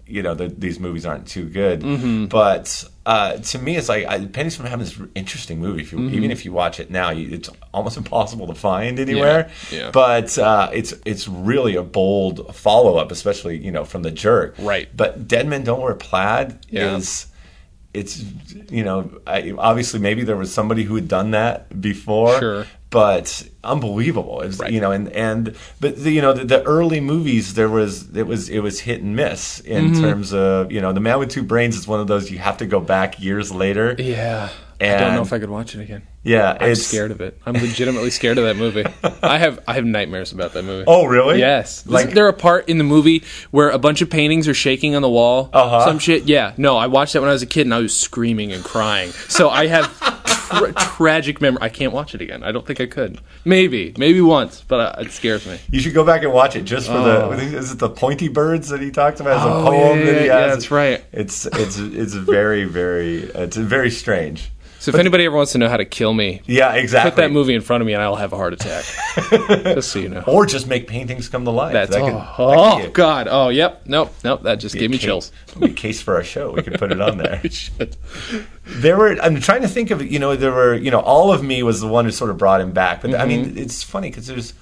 [SPEAKER 2] You know the, these movies aren't too good,
[SPEAKER 1] Mm-hmm.
[SPEAKER 2] but uh, to me, it's like I, Pennies from Heaven is an interesting movie. If you,
[SPEAKER 1] Mm-hmm.
[SPEAKER 2] Even if you watch it now, you, it's almost [laughs] impossible to find anywhere.
[SPEAKER 1] yeah.
[SPEAKER 2] But uh, it's it's really a bold follow up, especially you know from the jerk.
[SPEAKER 1] Right.
[SPEAKER 2] But Dead Men Don't Wear Plaid
[SPEAKER 1] Yeah.
[SPEAKER 2] is it's you know I, obviously maybe there was somebody who had done that before.
[SPEAKER 1] Sure.
[SPEAKER 2] But unbelievable, it's,
[SPEAKER 1] Right.
[SPEAKER 2] you know, and and but the, you know the, the early movies there was it was it was hit and miss in
[SPEAKER 1] Mm-hmm.
[SPEAKER 2] terms of you know the Man with Two Brains is one of those you have to go back years later.
[SPEAKER 1] Yeah. I don't know if I could watch it again.
[SPEAKER 2] Yeah,
[SPEAKER 1] I'm scared of it. I'm legitimately scared of that movie. [laughs] I have I have nightmares about that movie.
[SPEAKER 2] Oh, really?
[SPEAKER 1] Yes.
[SPEAKER 2] Like-
[SPEAKER 1] Isn't there a part in the movie where a bunch of paintings are shaking on the wall?
[SPEAKER 2] Uh-huh.
[SPEAKER 1] Some shit. Yeah. No, I watched that when I was a kid and I was screaming and crying. So I have tra- [laughs] tragic memory. I can't watch it again. I don't think I could. Maybe, maybe once, but uh, it scares me.
[SPEAKER 2] You should go back and watch it just for
[SPEAKER 1] Oh.
[SPEAKER 2] the. Is it the pointy birds that he talks about? It's a
[SPEAKER 1] Oh,
[SPEAKER 2] poem
[SPEAKER 1] yeah,
[SPEAKER 2] that he
[SPEAKER 1] yeah, that's right.
[SPEAKER 2] It's it's it's very very it's very strange.
[SPEAKER 1] So if anybody ever wants to know how to kill me,
[SPEAKER 2] Yeah, exactly.
[SPEAKER 1] put that movie in front of me and I'll have a heart attack. [laughs] just so you know.
[SPEAKER 2] or just make paintings come to life.
[SPEAKER 1] That's
[SPEAKER 2] That
[SPEAKER 1] oh,
[SPEAKER 2] could- that
[SPEAKER 1] oh god. Oh yep. Nope. Nope. That just gave me
[SPEAKER 2] case-
[SPEAKER 1] chills.
[SPEAKER 2] be a case for our show. We could put it on there. [laughs] There were. I'm trying to think of. You know, there were. You know, all of me was the one who sort of brought him back. But I
[SPEAKER 1] Mm-hmm.
[SPEAKER 2] mean, it's funny because there's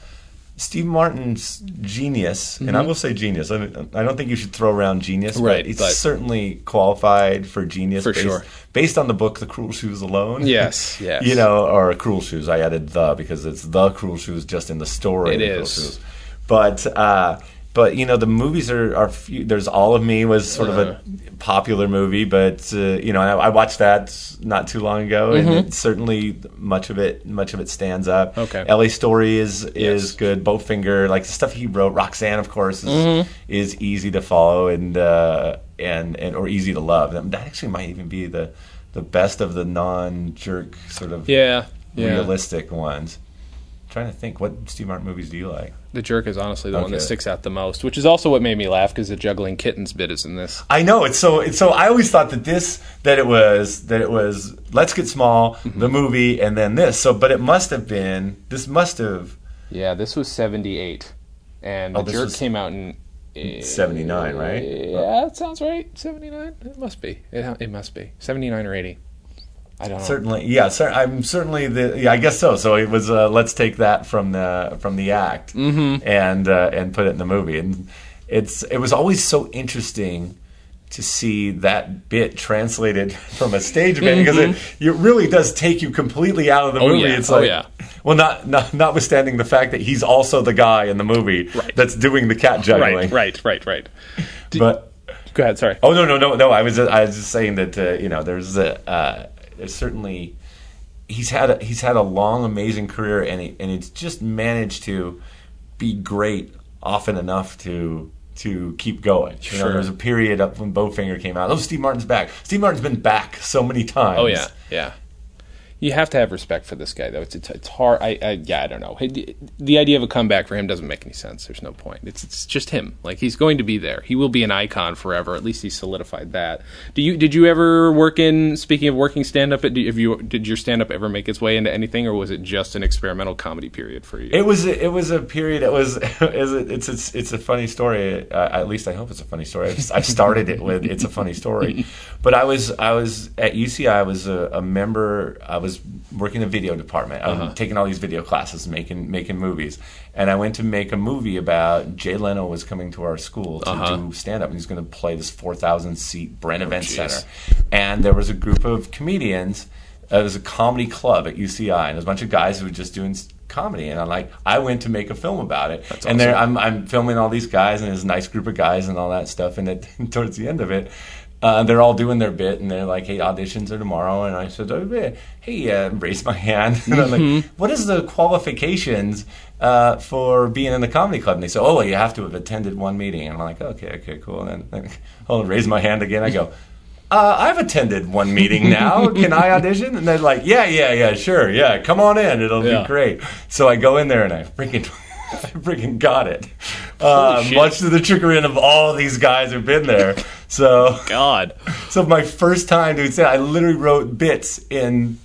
[SPEAKER 2] Steve Martin's genius, and I will say genius. I, don't- I don't think you should throw around genius,
[SPEAKER 1] Mm-hmm. Right,
[SPEAKER 2] But he's
[SPEAKER 1] but-
[SPEAKER 2] certainly qualified for genius.
[SPEAKER 1] For
[SPEAKER 2] based,
[SPEAKER 1] sure.
[SPEAKER 2] based on the book The Cruel Shoes alone.
[SPEAKER 1] Yes, [laughs] yes.
[SPEAKER 2] You know, or Cruel Shoes. I added the because it's the Cruel Shoes just in the story.
[SPEAKER 1] It
[SPEAKER 2] The
[SPEAKER 1] is.
[SPEAKER 2] Shoes. But. uh but you know the movies are, are few, there's all of me was sort of
[SPEAKER 1] Uh-huh.
[SPEAKER 2] a popular movie, but uh, you know I, I watched that not too long ago, and it, certainly much of it much of it stands up.
[SPEAKER 1] Mm-hmm. Okay.
[SPEAKER 2] L.A. Story is is
[SPEAKER 1] Yes.
[SPEAKER 2] good. Bowfinger, like the stuff he wrote. Roxanne, of course, is
[SPEAKER 1] Mm-hmm.
[SPEAKER 2] is easy to follow and uh, and and or easy to love. That, that actually might even be the the best of the non jerk sort of
[SPEAKER 1] Yeah. Yeah.
[SPEAKER 2] realistic ones. Trying to think, what Steve Martin movies do you like?
[SPEAKER 1] The jerk is honestly the one that sticks out the most, which is also what made me laugh because the juggling kittens bit is in this.
[SPEAKER 2] I know it's so it's so I always thought that this that it was that it was Let's Get Small,
[SPEAKER 1] Mm-hmm.
[SPEAKER 2] the movie, and then this. So but it must have been this must have
[SPEAKER 1] Yeah, this was seventy eight, and
[SPEAKER 2] Oh,
[SPEAKER 1] the jerk came out in uh,
[SPEAKER 2] seventy nine, right?
[SPEAKER 1] Yeah, that sounds right. Seventy nine. It must be. It, it must be seventy nine or eighty. I don't know.
[SPEAKER 2] Certainly, yeah. Cer- I'm certainly the. Yeah, I guess so. So it was. Uh, let's take that from the from the act
[SPEAKER 1] Mm-hmm.
[SPEAKER 2] and uh, and put it in the movie. And it's it was always so interesting to see that bit translated [laughs] from a stage bit because it, it really does take you completely out of the
[SPEAKER 1] Mm-hmm. Oh,
[SPEAKER 2] movie.
[SPEAKER 1] yeah.
[SPEAKER 2] It's
[SPEAKER 1] Oh,
[SPEAKER 2] like,
[SPEAKER 1] yeah.
[SPEAKER 2] well, not, not notwithstanding the fact that he's also the guy in the movie
[SPEAKER 1] Right.
[SPEAKER 2] that's doing the cat juggling.
[SPEAKER 1] Right, right, right, right.
[SPEAKER 2] But
[SPEAKER 1] Go ahead. Sorry.
[SPEAKER 2] Oh no no no no! I was I was just saying that uh, you know there's a uh, there's certainly he's had a, he's had a long amazing career and he, and he's just managed to be great often enough to to keep going. You know,
[SPEAKER 1] Sure.
[SPEAKER 2] there was a period up when Bowfinger came out. Oh, Steve Martin's back. Steve Martin's been back so many times.
[SPEAKER 1] Oh yeah, yeah, You have to have respect for this guy, though. It's it's, it's hard. I, I yeah, I don't know. The, the idea of a comeback for him doesn't make any sense. There's no point. It's it's just him. Like he's going to be there. He will be an icon forever. At least he's solidified that. Do you did you ever work in? Speaking of working stand up, have you did your stand up ever make its way into anything, or was it just an experimental comedy period for you?
[SPEAKER 2] It was it was a period. [laughs] It was it's it's it's a funny story. Uh, at least I hope it's a funny story. I started it with it's a funny story, [laughs] but I was I was at UCI. I was a, a member. I was working in the video department. Was
[SPEAKER 1] Uh-huh.
[SPEAKER 2] taking all these video classes, making making movies, and I went to make a movie about Jay Leno was coming to our school to
[SPEAKER 1] Uh-huh.
[SPEAKER 2] do stand up, and he's going to play this four thousand seat Bren Event
[SPEAKER 1] jeez.
[SPEAKER 2] Center, and there was a group of comedians. Uh, it was a comedy club at UCI, and there's a bunch of guys who were just doing comedy. And I'm like, I went to make a film about it,
[SPEAKER 1] That's
[SPEAKER 2] and there
[SPEAKER 1] awesome.
[SPEAKER 2] I'm I'm filming all these guys and this nice group of guys and all that stuff. And it, [laughs] towards the end of it, uh, they're all doing their bit, and they're like, "Hey, auditions are tomorrow." And I said, oh, yeah. "Hey, uh, raise my hand." [laughs] and I'm
[SPEAKER 1] Mm-hmm.
[SPEAKER 2] like, "What is the qualifications uh, for being in the comedy club?" And they said, "Oh, well, you have to have attended one meeting." And I'm like, "Okay, okay, cool." And then I'll [laughs] raise my hand again. I go. [laughs] Uh, I've attended one meeting now. Can I audition? And they're like, yeah, yeah, yeah, sure, yeah, come on in. It'll
[SPEAKER 1] Yeah.
[SPEAKER 2] be great. So I go in there and I freaking, I freaking got it. Uh, much to the chagrin of all these guys who've been there. So,
[SPEAKER 1] God.
[SPEAKER 2] so my first time doing stand, I literally wrote bits in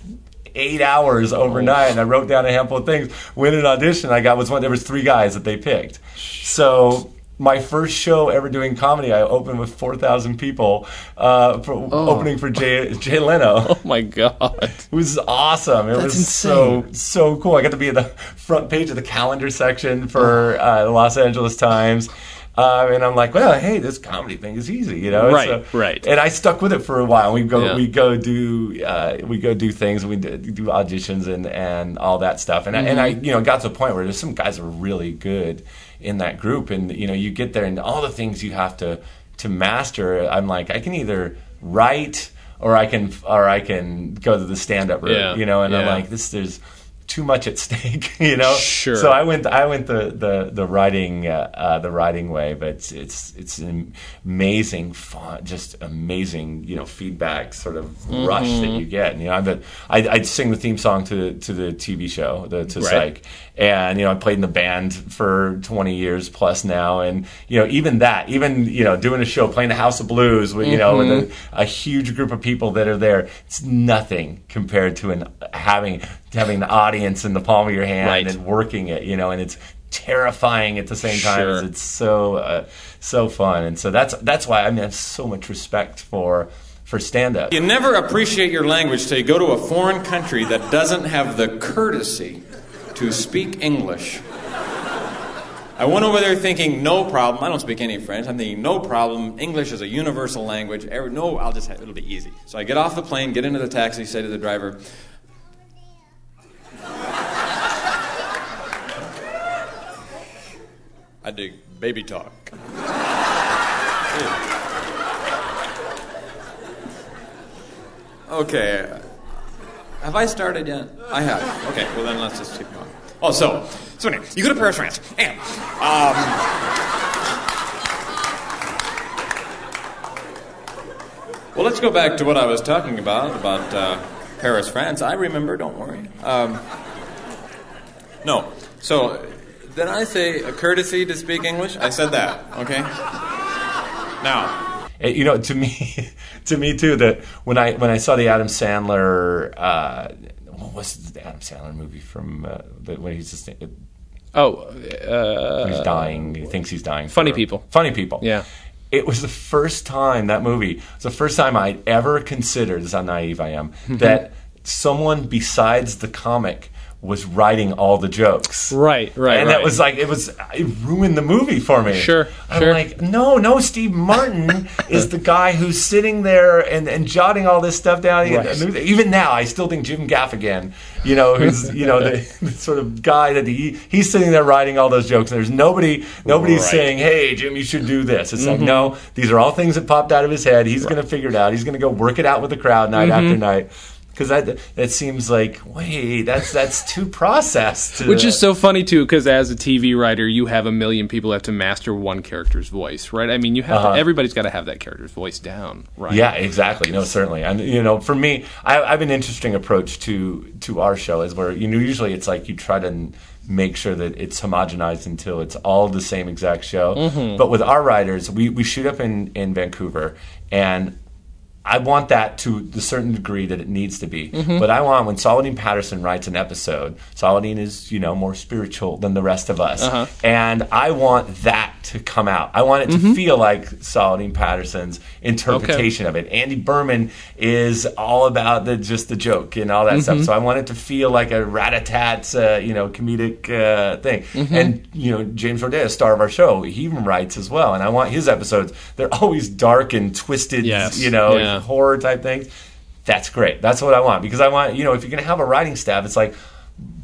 [SPEAKER 2] eight hours overnight, and I wrote down a handful of things. Went in an audition, I got was one. There was three guys that they picked. So. My first show ever doing comedy, I opened with four thousand people, uh, for opening for Jay, Jay Leno. [laughs]
[SPEAKER 1] Oh my God.
[SPEAKER 2] It was awesome. It was so so cool. I got to be at the front page of the calendar section for uh, the Los Angeles Times. Uh, and I'm like, well, hey, this comedy thing is easy, you know.
[SPEAKER 1] Right, right.
[SPEAKER 2] And I stuck with it for a while. We go,
[SPEAKER 1] Yeah.
[SPEAKER 2] we go do, uh, we go do things. We do, do auditions and and all that stuff. And I, and I,
[SPEAKER 1] Mm-hmm.
[SPEAKER 2] you know, got to a point where there's some guys that are really good in that group, and you know, you get there and all the things you have to to master. I'm like, I can either write or I can or I can go to the stand up route,
[SPEAKER 1] Yeah,
[SPEAKER 2] you know. And I'm like, this there's too much at stake, [laughs] you know.
[SPEAKER 1] Sure.
[SPEAKER 2] So I went I went the the the writing uh, uh, the writing way, but it's it's it's an amazing fun, just amazing you know feedback sort of rush that you get. And, you know, I'm the, I I'd sing the theme song to to the TV show the to
[SPEAKER 1] Right.
[SPEAKER 2] Psych, and you know I played in the band for 20 years plus now, and you know even that even you know doing a show playing the House of Blues with you know with a, a huge group of people that are there, it's nothing compared to an having having the audience in the palm of your hand
[SPEAKER 1] Right.
[SPEAKER 2] and working it, you know, and it's terrifying at the same time
[SPEAKER 1] Sure.
[SPEAKER 2] as it's so uh, so fun, and so that's that's why I mean I have so much respect for for stand up.
[SPEAKER 3] You never appreciate your language till you go to a foreign country that doesn't have the courtesy to speak English. I went over there thinking, no problem. I don't speak any French. I'm thinking, no problem. English is a universal language. No, I'll just have, it'll be easy. So I get off the plane, get into the taxi, say to the driver, I dig baby talk. Okay. Have I started yet? I have. Okay, well then let's just keep going. Oh, so, so anyway, you go to Paris, France, and, um, well, let's go back to what I was talking about, about uh, Paris, France. I remember, don't worry. Um, no, so, did I say a courtesy to speak English? I said that, okay? Now,
[SPEAKER 2] Uh, you know, to me, [laughs] to me too, that when I when I saw the Adam Sandler, uh, what was the Adam Sandler movie from uh, the, when he's just
[SPEAKER 1] Oh,
[SPEAKER 2] when he's
[SPEAKER 1] uh,
[SPEAKER 2] dying, he thinks he's dying.
[SPEAKER 1] Funny
[SPEAKER 2] for-
[SPEAKER 1] People.
[SPEAKER 2] Funny people.
[SPEAKER 1] Yeah.
[SPEAKER 2] It was the first time that movie. It was the first time I'd ever considered. This is how naive I am.
[SPEAKER 1] Mm-hmm.
[SPEAKER 2] that someone besides the comic was writing all the jokes.
[SPEAKER 1] Right, right,
[SPEAKER 2] And
[SPEAKER 1] right.
[SPEAKER 2] that was like it was it ruined the movie for me.
[SPEAKER 1] Sure,
[SPEAKER 2] I'm
[SPEAKER 1] sure.
[SPEAKER 2] like, no, no, Steve Martin [laughs] is the guy who's sitting there and, and jotting all this stuff down.
[SPEAKER 1] Right.
[SPEAKER 2] Even now, I still think Jim Gaffigan, you know, who's you know the, [laughs] the sort of guy that he he's sitting there writing all those jokes. And there's nobody nobody's
[SPEAKER 1] Right. Mm-hmm.
[SPEAKER 2] saying, hey, Jim, you should do this. It's like, no, these are all things that popped out of his head. He's going to figure it out. He's going to go work it out with the crowd night
[SPEAKER 1] Mm-hmm.
[SPEAKER 2] after night. Because that that seems like wait, that's that's too processed.
[SPEAKER 1] Which is so funny too, because as a TV writer, you have a million people have to master one character's voice, right? I mean, you have
[SPEAKER 2] Uh-huh.
[SPEAKER 1] to, everybody's got to have that character's voice down, right?
[SPEAKER 2] Yeah, exactly. No, certainly. And you know, for me, I, I have an interesting approach to to our show is where you know usually it's like you try to make sure that it's homogenized until it's all the same exact show.
[SPEAKER 1] Mm-hmm.
[SPEAKER 2] But with our writers, we we shoot up in in Vancouver, and I want that to the certain degree that it needs to be.
[SPEAKER 1] Mm-hmm.
[SPEAKER 2] But I want when Saladin Patterson writes an episode, Saladin is, you know, more spiritual than the rest of us.
[SPEAKER 1] Uh-huh.
[SPEAKER 2] And I want that to come out. I want it
[SPEAKER 1] Mm-hmm.
[SPEAKER 2] to feel like Saladin Patterson's interpretation of it. Andy Berman is all about the just the joke and all that
[SPEAKER 1] Mm-hmm.
[SPEAKER 2] stuff. So I want it to feel like a rat-a-tat, uh, you know, comedic uh, thing.
[SPEAKER 1] Mm-hmm.
[SPEAKER 2] And you know, James Roday, star of our show, he even writes as well. And I want his episodes. They're always dark and twisted.
[SPEAKER 1] Yes.
[SPEAKER 2] You know,
[SPEAKER 1] Yeah.
[SPEAKER 2] Horror type things. That's great. That's what I want because I want you know if you're going to have a writing staff, it's like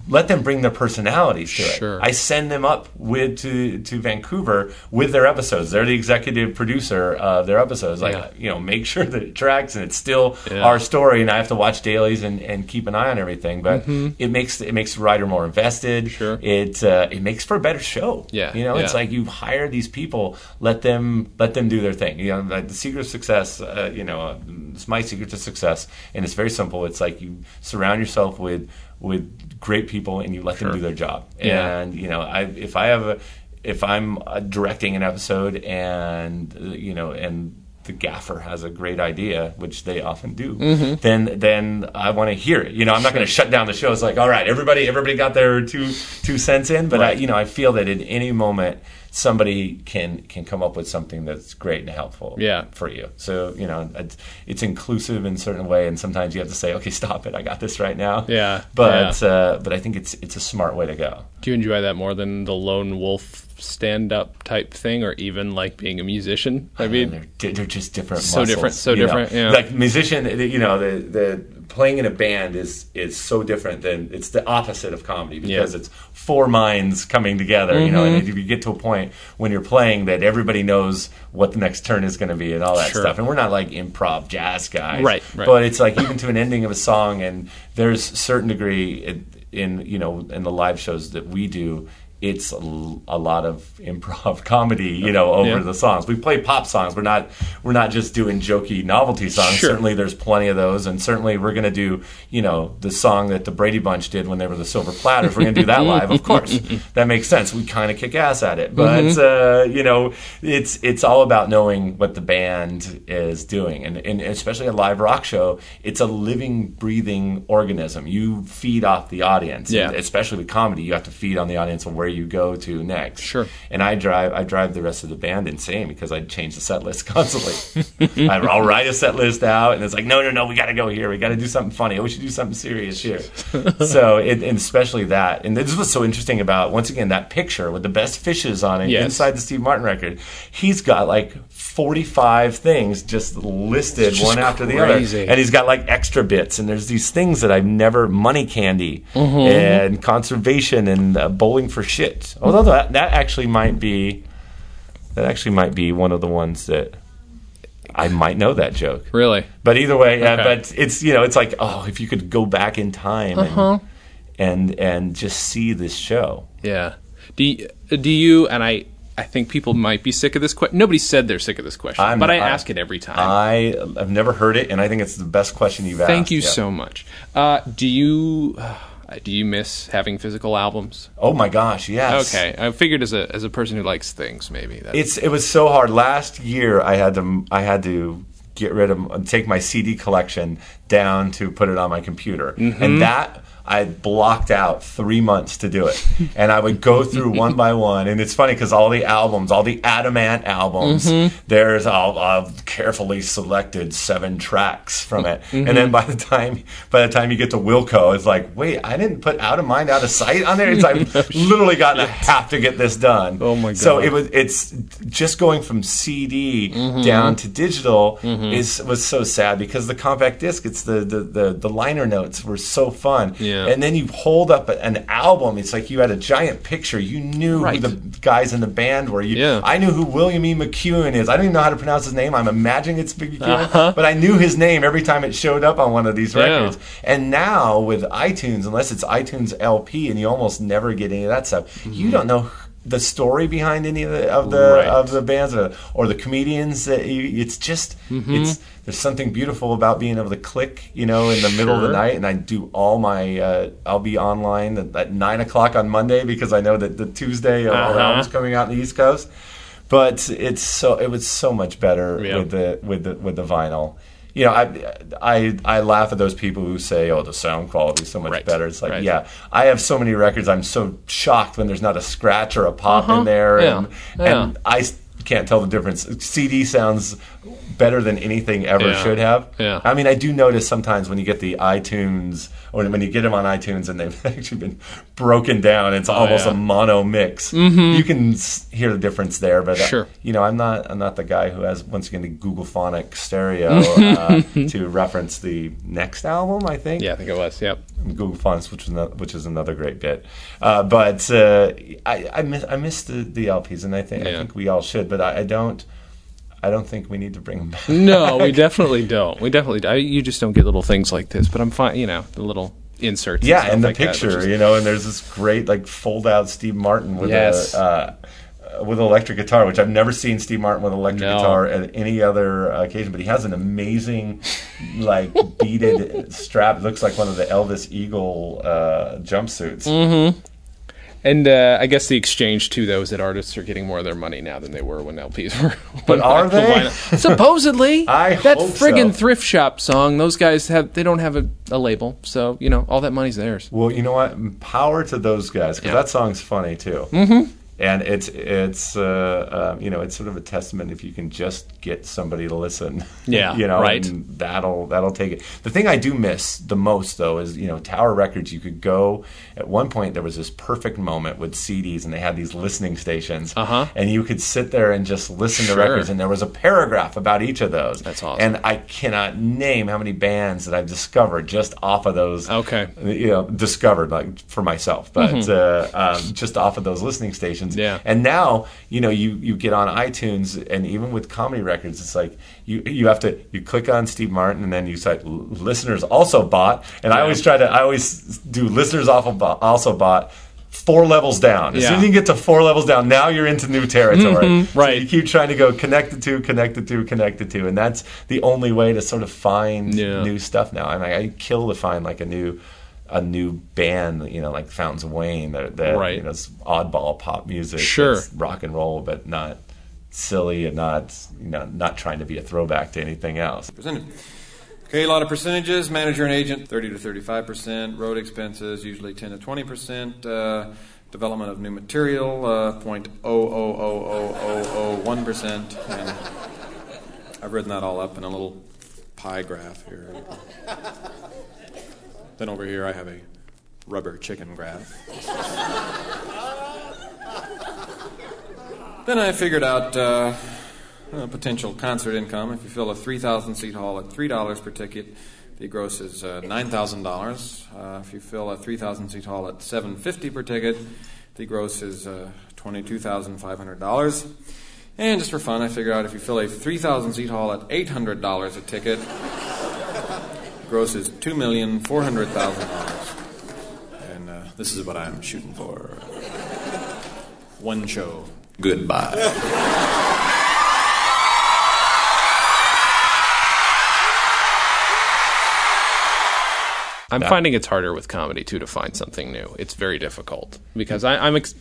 [SPEAKER 2] let them bring their personalities to it.
[SPEAKER 1] Sure.
[SPEAKER 2] I send them up with to to Vancouver with their episodes. They're the executive producer of their episodes. Like
[SPEAKER 1] Yeah.
[SPEAKER 2] you know, make sure that it tracks and it's still
[SPEAKER 1] Yeah.
[SPEAKER 2] our story. And I have to watch dailies and, and keep an eye on everything. But it makes it makes the writer more invested.
[SPEAKER 1] Mm-hmm. Sure.
[SPEAKER 2] It uh, it makes for a better show.
[SPEAKER 1] Yeah,
[SPEAKER 2] You know, it's like you hire these people, let them let them do their thing. You know, like the secret of success. Uh, you know, uh, it's my secret to success, and it's very simple. It's like you surround yourself with with great people, and you let
[SPEAKER 1] Sure.
[SPEAKER 2] them do their job.
[SPEAKER 1] Yeah.
[SPEAKER 2] And you know, I if I have a if I'm uh, directing an episode, and you know, and the gaffer has a great idea, which they often do,
[SPEAKER 1] Mm-hmm.
[SPEAKER 2] then then I want to hear it. You know, I'm not going to shut down the show. It's like, all right, everybody everybody got their two two cents in, but I you know I feel that at any moment somebody can can come up with something that's great and helpful
[SPEAKER 1] Yeah.
[SPEAKER 2] for you. So you know it's, it's inclusive in a certain way, and sometimes you have to say, okay, stop it, I got this right now.
[SPEAKER 1] Yeah,
[SPEAKER 2] but Uh, but I think it's it's a smart way to go.
[SPEAKER 1] Do you enjoy that more than the lone wolf stand-up type thing, or even like being a musician? I mean,
[SPEAKER 2] they're, they're just different.
[SPEAKER 1] So
[SPEAKER 2] muscles,
[SPEAKER 1] different, so different, yeah.
[SPEAKER 2] Like musician, you know, the the playing in a band is is so different than it's the opposite of comedy because
[SPEAKER 1] Yeah. Mm-hmm.
[SPEAKER 2] it's four minds coming together. You know, and if you get to a point when you're playing that everybody knows what the next turn is going to be and all that
[SPEAKER 1] Sure.
[SPEAKER 2] stuff, and we're not like improv jazz guys,
[SPEAKER 1] Right, right.
[SPEAKER 2] But it's like even to an ending of a song, and there's a certain degree in you know in the live shows that we do. It's a lot of [laughs] improv comedy, you know, over
[SPEAKER 1] Yeah.
[SPEAKER 2] the songs. We play pop songs. We're not we're not just doing jokey novelty songs.
[SPEAKER 1] Sure.
[SPEAKER 2] Certainly, there's plenty of those, and certainly we're going to do you know the song that the Brady Bunch did when they were the Silver Platters. We're going to do that [laughs] live, of course. That makes sense. We kind of kick ass at it, but uh, you know, it's it's all about knowing what the band is doing, and, and especially a live rock show. It's a living, breathing organism. You feed off the audience,
[SPEAKER 1] Yeah.
[SPEAKER 2] Especially with comedy, you have to feed on the audience of where you go to next.
[SPEAKER 1] Sure.
[SPEAKER 2] And I drive I drive the rest of the band insane because I change the set list [laughs] constantly. I- I'll write a set list out, and it's like, no, no, no, we got to go here. We got to do something funny. We should do something serious here. [laughs] so, it, and especially that, and this was so interesting about once again that picture with the best fishes on it
[SPEAKER 1] Yes.
[SPEAKER 2] inside the Steve Martin record. He's got like. 45 things just listed
[SPEAKER 1] just
[SPEAKER 2] one after the other and he's got like extra bits and there's these things that i've never money candy
[SPEAKER 1] Mm-hmm.
[SPEAKER 2] and conservation and uh, bowling for shit although that, that actually might be that actually might be one of the ones that i might know that joke
[SPEAKER 1] really?
[SPEAKER 2] but either way yeah
[SPEAKER 1] Okay.
[SPEAKER 2] but it's you know it's like oh if you could go back in time
[SPEAKER 1] Uh-huh.
[SPEAKER 2] and, and and just see this show
[SPEAKER 1] Yeah. Do you, do you and I I think people might be sick of this question. Nobody said they're sick of this question,
[SPEAKER 2] I'm-
[SPEAKER 1] but I
[SPEAKER 2] I-
[SPEAKER 1] ask it every time.
[SPEAKER 2] i have never heard it and i think it's the best question you've asked
[SPEAKER 1] Thank you
[SPEAKER 2] Yeah.
[SPEAKER 1] so much. Uh, do you uh, do you miss having physical albums?
[SPEAKER 2] oh my gosh yes
[SPEAKER 1] Okay, I figured as a as a person who likes things, maybe that
[SPEAKER 2] It's it was so hard. Last year, I had to I had to get rid of take my CD collection down to put it on my computer, and mm-hmm. that. I blocked out three months to do it, [laughs] and I would go through one by one. And it's funny because all the albums, all the Adam Ant albums, mm-hmm. there's all I've carefully selected seven tracks from it. Mm-hmm. And then by the time by the time you get to Wilco, it's like, wait, I didn't put Out of Mind, Out of Sight on there. It's [laughs] I've literally gotten I have to get this done.
[SPEAKER 1] Oh my God.
[SPEAKER 2] So it was it's just going from CD
[SPEAKER 1] Mm-hmm.
[SPEAKER 2] down to digital is was so sad because the compact disc it's notes, the, the the the liner notes were so fun.
[SPEAKER 1] Yeah.
[SPEAKER 2] And then you hold up an album. It's like you had a giant picture. You knew
[SPEAKER 1] Right.
[SPEAKER 2] who the guys in the band were. You,
[SPEAKER 1] Yeah.
[SPEAKER 2] I knew who William E. McEuen is. I don't even know how to pronounce his name. I'm imagining it's McEuen,
[SPEAKER 1] Uh-huh.
[SPEAKER 2] but I knew his name every time it showed up on one of these
[SPEAKER 1] Yeah.
[SPEAKER 2] records. And now with iTunes, unless it's iTunes LP, and you almost never get any of that stuff, you don't know the story behind any of the of the.
[SPEAKER 1] Right.
[SPEAKER 2] of the bands or, or the comedians. That you, it's just
[SPEAKER 1] Mm-hmm.
[SPEAKER 2] it's there's something beautiful about being able to click, you know, in the middle of the night. And I do all my uh, I'll be online at, at nine o'clock on Monday because I know that the Tuesday uh,
[SPEAKER 1] Uh-huh.
[SPEAKER 2] our album's coming out in the East Coast. But it's so it was so much better
[SPEAKER 1] Yeah.
[SPEAKER 2] with the with the with the vinyl. You know, I, I I laugh at those people who say, "Oh, the sound quality is so much
[SPEAKER 1] Right.
[SPEAKER 2] better." It's like,
[SPEAKER 1] Right.
[SPEAKER 2] yeah, I have so many records. I'm so shocked when there's not a scratch or a pop
[SPEAKER 1] Uh-huh.
[SPEAKER 2] in there,
[SPEAKER 1] Yeah.
[SPEAKER 2] and
[SPEAKER 1] Yeah.
[SPEAKER 2] and I can't tell the difference. CD sounds better than anything ever
[SPEAKER 1] Yeah.
[SPEAKER 2] should have.
[SPEAKER 1] Yeah.
[SPEAKER 2] I mean, I do notice sometimes when you get the iTunes or when you get them on iTunes and they've [laughs] actually been broken down, it's almost
[SPEAKER 1] Oh, yeah.
[SPEAKER 2] a mono mix. You can hear the difference there, but uh,
[SPEAKER 1] Sure.
[SPEAKER 2] you know, I'm not I'm not the guy who has once again the Google Phonic stereo [laughs] uh, to reference the next album. I think
[SPEAKER 1] Yeah, I think it was. Yep.
[SPEAKER 2] Google Fonts, which is another, which is another great bit. Uh, but uh, I, I miss I miss the, the LPs, and I think I think we all should. But I, I don't I don't think we need to bring them back.
[SPEAKER 1] No, we definitely don't. We definitely. I, you just don't get little things like this. But I'm fine. You know, the little inserts.
[SPEAKER 2] yeah,
[SPEAKER 1] stuff
[SPEAKER 2] and the
[SPEAKER 1] like
[SPEAKER 2] picture,
[SPEAKER 1] is-
[SPEAKER 2] you know, and there's this great like fold out Steve Martin with
[SPEAKER 1] Yes.
[SPEAKER 2] a. Uh, with electric guitar, which I've never seen Steve Martin with electric
[SPEAKER 1] No.
[SPEAKER 2] guitar at any other occasion, but he has an amazing, like [laughs] beaded strap. It looks like one of the Elvis Eagle uh, jumpsuits.
[SPEAKER 1] Mm-hmm. And uh, I guess the exchange too, though, is that artists are getting more of their money now than they were when LPs [laughs] were.
[SPEAKER 2] But are they?
[SPEAKER 1] vinyl. [laughs] Supposedly,
[SPEAKER 2] I
[SPEAKER 1] that
[SPEAKER 2] hope
[SPEAKER 1] friggin'
[SPEAKER 2] so.
[SPEAKER 1] thrift shop song. Those guys have they don't have a, a label, so you know all that money's theirs.
[SPEAKER 2] Well, you know what? Power to those guys because
[SPEAKER 1] Yeah.
[SPEAKER 2] that song's funny too. Mm-hmm. And it's it's uh, uh, you know it's sort of a testament if you can just get somebody to listen. [laughs]
[SPEAKER 1] Yeah,
[SPEAKER 2] you know,
[SPEAKER 1] right.
[SPEAKER 2] and that'll that'll take it. The thing I do miss the most though is you know Tower Records. You could go at one point there was this perfect moment with CDs and they had these listening stations,
[SPEAKER 1] Uh-huh.
[SPEAKER 2] and you could sit there and just listen to records and there was a paragraph about each of those.
[SPEAKER 1] That's awesome.
[SPEAKER 2] And I cannot name how many bands that I've discovered just off of those
[SPEAKER 1] Okay.
[SPEAKER 2] you know discovered like for myself but uh, um, just off of those listening stations
[SPEAKER 1] Mm-hmm. Yeah.
[SPEAKER 2] and now you know you you get on itunes and even with comedy records it's like you you have to you click on steve martin and then you say listeners also bought and i always try to i always do listeners also bought, Four levels down. As soon as you get to four levels down, now you're into new territory.
[SPEAKER 1] Mhm, right.
[SPEAKER 2] So you keep trying to go connected to, connected to, connected to, and that's the only way to sort of find
[SPEAKER 1] Yeah.
[SPEAKER 2] new stuff now. And I, I kill to find like a new a new band, you know, like Fountains of Wayne that, that
[SPEAKER 1] Right.
[SPEAKER 2] you know, it's oddball pop music,
[SPEAKER 1] Sure.
[SPEAKER 2] that's rock and roll, but not silly and not you know not trying to be a throwback to anything else.
[SPEAKER 3] Percentage. Okay, a lot of percentages. Manager and agent, 30 to 35 percent. Road expenses, usually 10 to 20 percent. Uh, development of new material, uh, 0.0000001 percent. And I've written that all up in a little pie graph here. Then over here I have a rubber chicken graph. Then I figured out uh, potential concert income. If you fill a 3,000 seat hall at $3 per ticket, the gross is uh, $9,000. Uh, if you fill a 3,000 seat hall at 750 per ticket, the gross is uh, $22,500. And just for fun, I figured out if you fill a 3,000 seat hall at $800 a ticket, gross is $2,400,000. And uh, this is what I'm shooting for. One show. Goodbye.
[SPEAKER 1] I'm finding it's harder with comedy too to find something new. It's very difficult because I, I'm ex-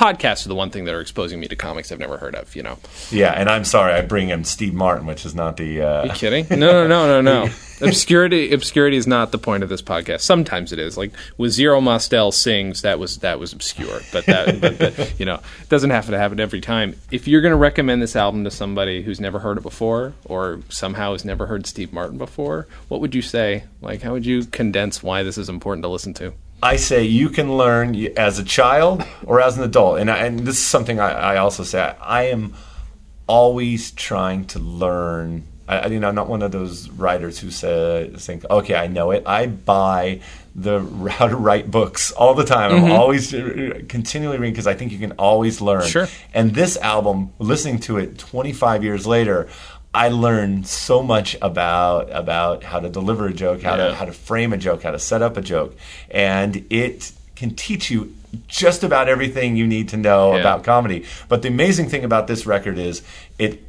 [SPEAKER 1] podcasts are the one thing that are exposing me to comics I've never heard of. You know,
[SPEAKER 2] Yeah, and I'm sorry, I bring in Steve Martin, which is not the. Uh,
[SPEAKER 1] you kidding? No, no, no, no, no. [laughs] obscurity, obscurity is not the point of this podcast. Sometimes it is. Like with Zero Mostel sings, that was that was obscure, but that, but, but, you know, it doesn't have to happen every time. If you're going to recommend this album to somebody who's never heard it before, or somehow has never heard Steve Martin before, what would you say? Like, how would you condense why this is important to listen to?
[SPEAKER 2] I say you can learn as a child or as an adult, and I, and this is something I, I also say. I, I am always trying to learn I, I- you know, I'm not one of those writers who say, think, okay, I know it. I buy the [laughs] how to write books all the time. I'm always uh, continually reading because I think you can always learn.
[SPEAKER 1] Sure.
[SPEAKER 2] And this album, listening to it 25 years later, I learned so much about about how to deliver a joke, how
[SPEAKER 1] Yeah.
[SPEAKER 2] to how to frame a joke, how to set up a joke, and it can teach you just about everything you need to know
[SPEAKER 1] Yeah.
[SPEAKER 2] about comedy. But the amazing thing about this record is it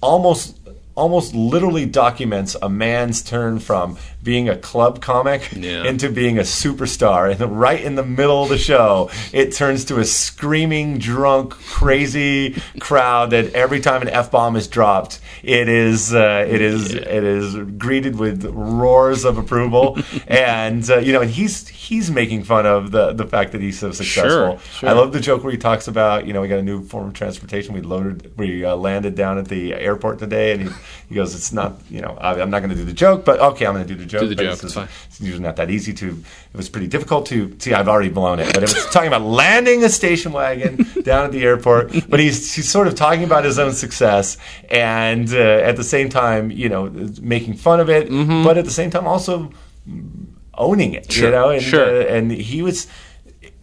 [SPEAKER 2] almost almost literally documents a man's turn from being a club comic
[SPEAKER 1] Yeah. [laughs]
[SPEAKER 2] into being a superstar. And right in the middle of the show it turns to a screaming drunk crazy crowd that every time an f-bomb is dropped it is uh, it is it is greeted with roars of approval. [laughs] And uh, you know and he's he's making fun of the the fact that he's so successful.
[SPEAKER 1] sure.
[SPEAKER 2] i love the joke where he talks about you know we got a new form of transportation. We loaded we uh, landed down at the airport today. And he, he goes it's not you know i'm not going to do the joke but okay i'm going to do the joke
[SPEAKER 1] Do the joke,
[SPEAKER 2] it's,
[SPEAKER 1] it's fine.
[SPEAKER 2] it's usually not that easy to it was pretty difficult to see i've already blown it but it was [laughs] talking about landing a station wagon [laughs] down at the airport but he's he's sort of talking about his own success and uh, at the same time you know making fun of it but at the same time also owning it you know and
[SPEAKER 1] sure.
[SPEAKER 2] uh, and he was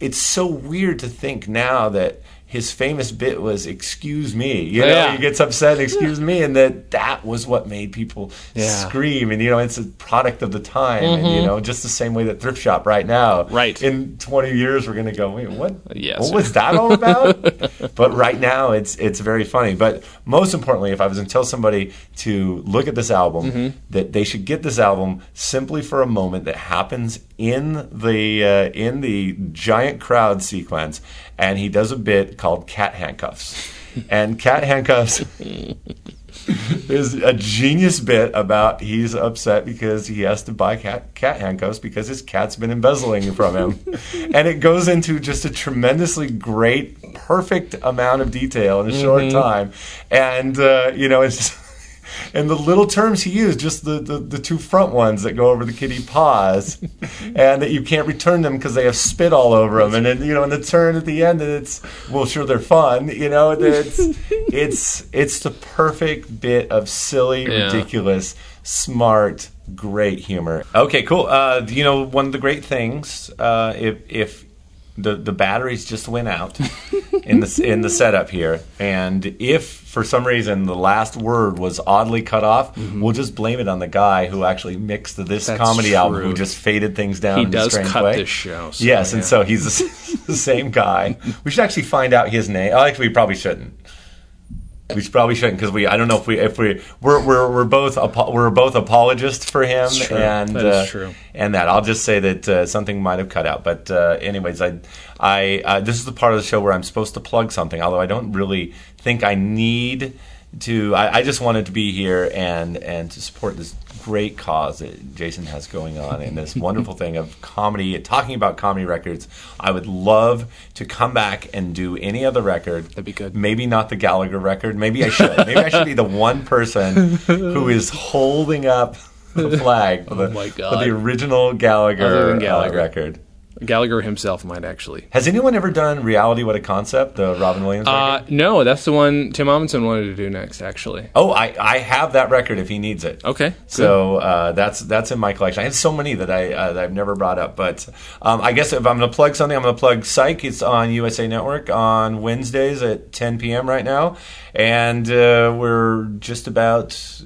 [SPEAKER 2] it's so weird to think now that his famous bit was "excuse me," you know,
[SPEAKER 1] Yeah.
[SPEAKER 2] he gets upset, "excuse me," and that that was what made people
[SPEAKER 1] Yeah.
[SPEAKER 2] scream. And you know, it's a product of the time, and you know, just the same way that thrift shop right now,
[SPEAKER 1] Mm-hmm. Right.
[SPEAKER 2] In twenty years, we're going to go, "Wait, what?
[SPEAKER 1] Yes.
[SPEAKER 2] what was that all about?" [laughs] but right now, it's it's very funny. But most importantly, if I was to tell somebody to look at this album,
[SPEAKER 1] Mm-hmm.
[SPEAKER 2] that they should get this album simply for a moment that happens in the uh, in the giant crowd sequence, and he does a bit called cat handcuffs. And cat handcuffs [laughs] is a genius bit about he's upset because he has to buy cat cat handcuffs because his cat's been embezzling from him, [laughs] and it goes into just a tremendously great, perfect amount of detail in a short time, and uh, you know it's. And the little terms he used, just the, the, the two front ones that go over the kitty paws, [laughs] and that you can't return them because they have spit all over them. And then you know, and the turn at the end, and it's well, sure they're fun, you know. It's [laughs] it's it's the perfect bit of silly,
[SPEAKER 1] Yeah.
[SPEAKER 2] ridiculous, smart, great humor. Okay, cool. Uh, you know, one of the great things, uh, if if the the batteries just went out in the in the setup here, and if for some reason the last word was oddly cut off, mm-hmm. we'll just blame it on the guy who actually mixed this
[SPEAKER 1] That's
[SPEAKER 2] comedy album, who just faded things down.
[SPEAKER 1] He does
[SPEAKER 2] strange
[SPEAKER 1] cut
[SPEAKER 2] way.
[SPEAKER 1] this show, so,
[SPEAKER 2] yes, and so he's the, the [laughs] same guy. We should actually find out his name. Actually, we probably shouldn't. We probably shouldn't because we. I don't know if we if we we're we're, we're both apo- we're both apologists for him
[SPEAKER 1] That's true.
[SPEAKER 2] and
[SPEAKER 1] That
[SPEAKER 2] uh,
[SPEAKER 1] true.
[SPEAKER 2] and that I'll just say that uh, something might have cut out. But uh, anyways, I I uh, this is the part of the show where I'm supposed to plug something, although I don't really think I need to. I, I just wanted to be here and and to support this great cause that Jason has going on and this wonderful thing of comedy, talking about comedy records. I would love to come back and do any other record.
[SPEAKER 1] That'd be good.
[SPEAKER 2] Maybe not the Gallagher record. Maybe I should. Maybe I should be the one person who is holding up the flag for the,
[SPEAKER 1] Oh my
[SPEAKER 2] for the original Gallagher, uh,
[SPEAKER 1] Gallagher.
[SPEAKER 2] record.
[SPEAKER 1] Gallagher himself might actually.
[SPEAKER 2] Has anyone ever done Reality What a Concept, the Robin Williams
[SPEAKER 1] Uh,
[SPEAKER 2] record?
[SPEAKER 1] no, that's the one Tim Amundsen wanted to do next, actually.
[SPEAKER 2] Oh, I, I have that record if he needs it.
[SPEAKER 1] Okay.
[SPEAKER 2] So uh, that's that's in my collection. I have so many that I uh, that I've never brought up, but um, I guess if I'm going to plug something, I'm going to plug Psych. It's on USA Network on Wednesdays at 10 p.m. right now, and uh, we're just about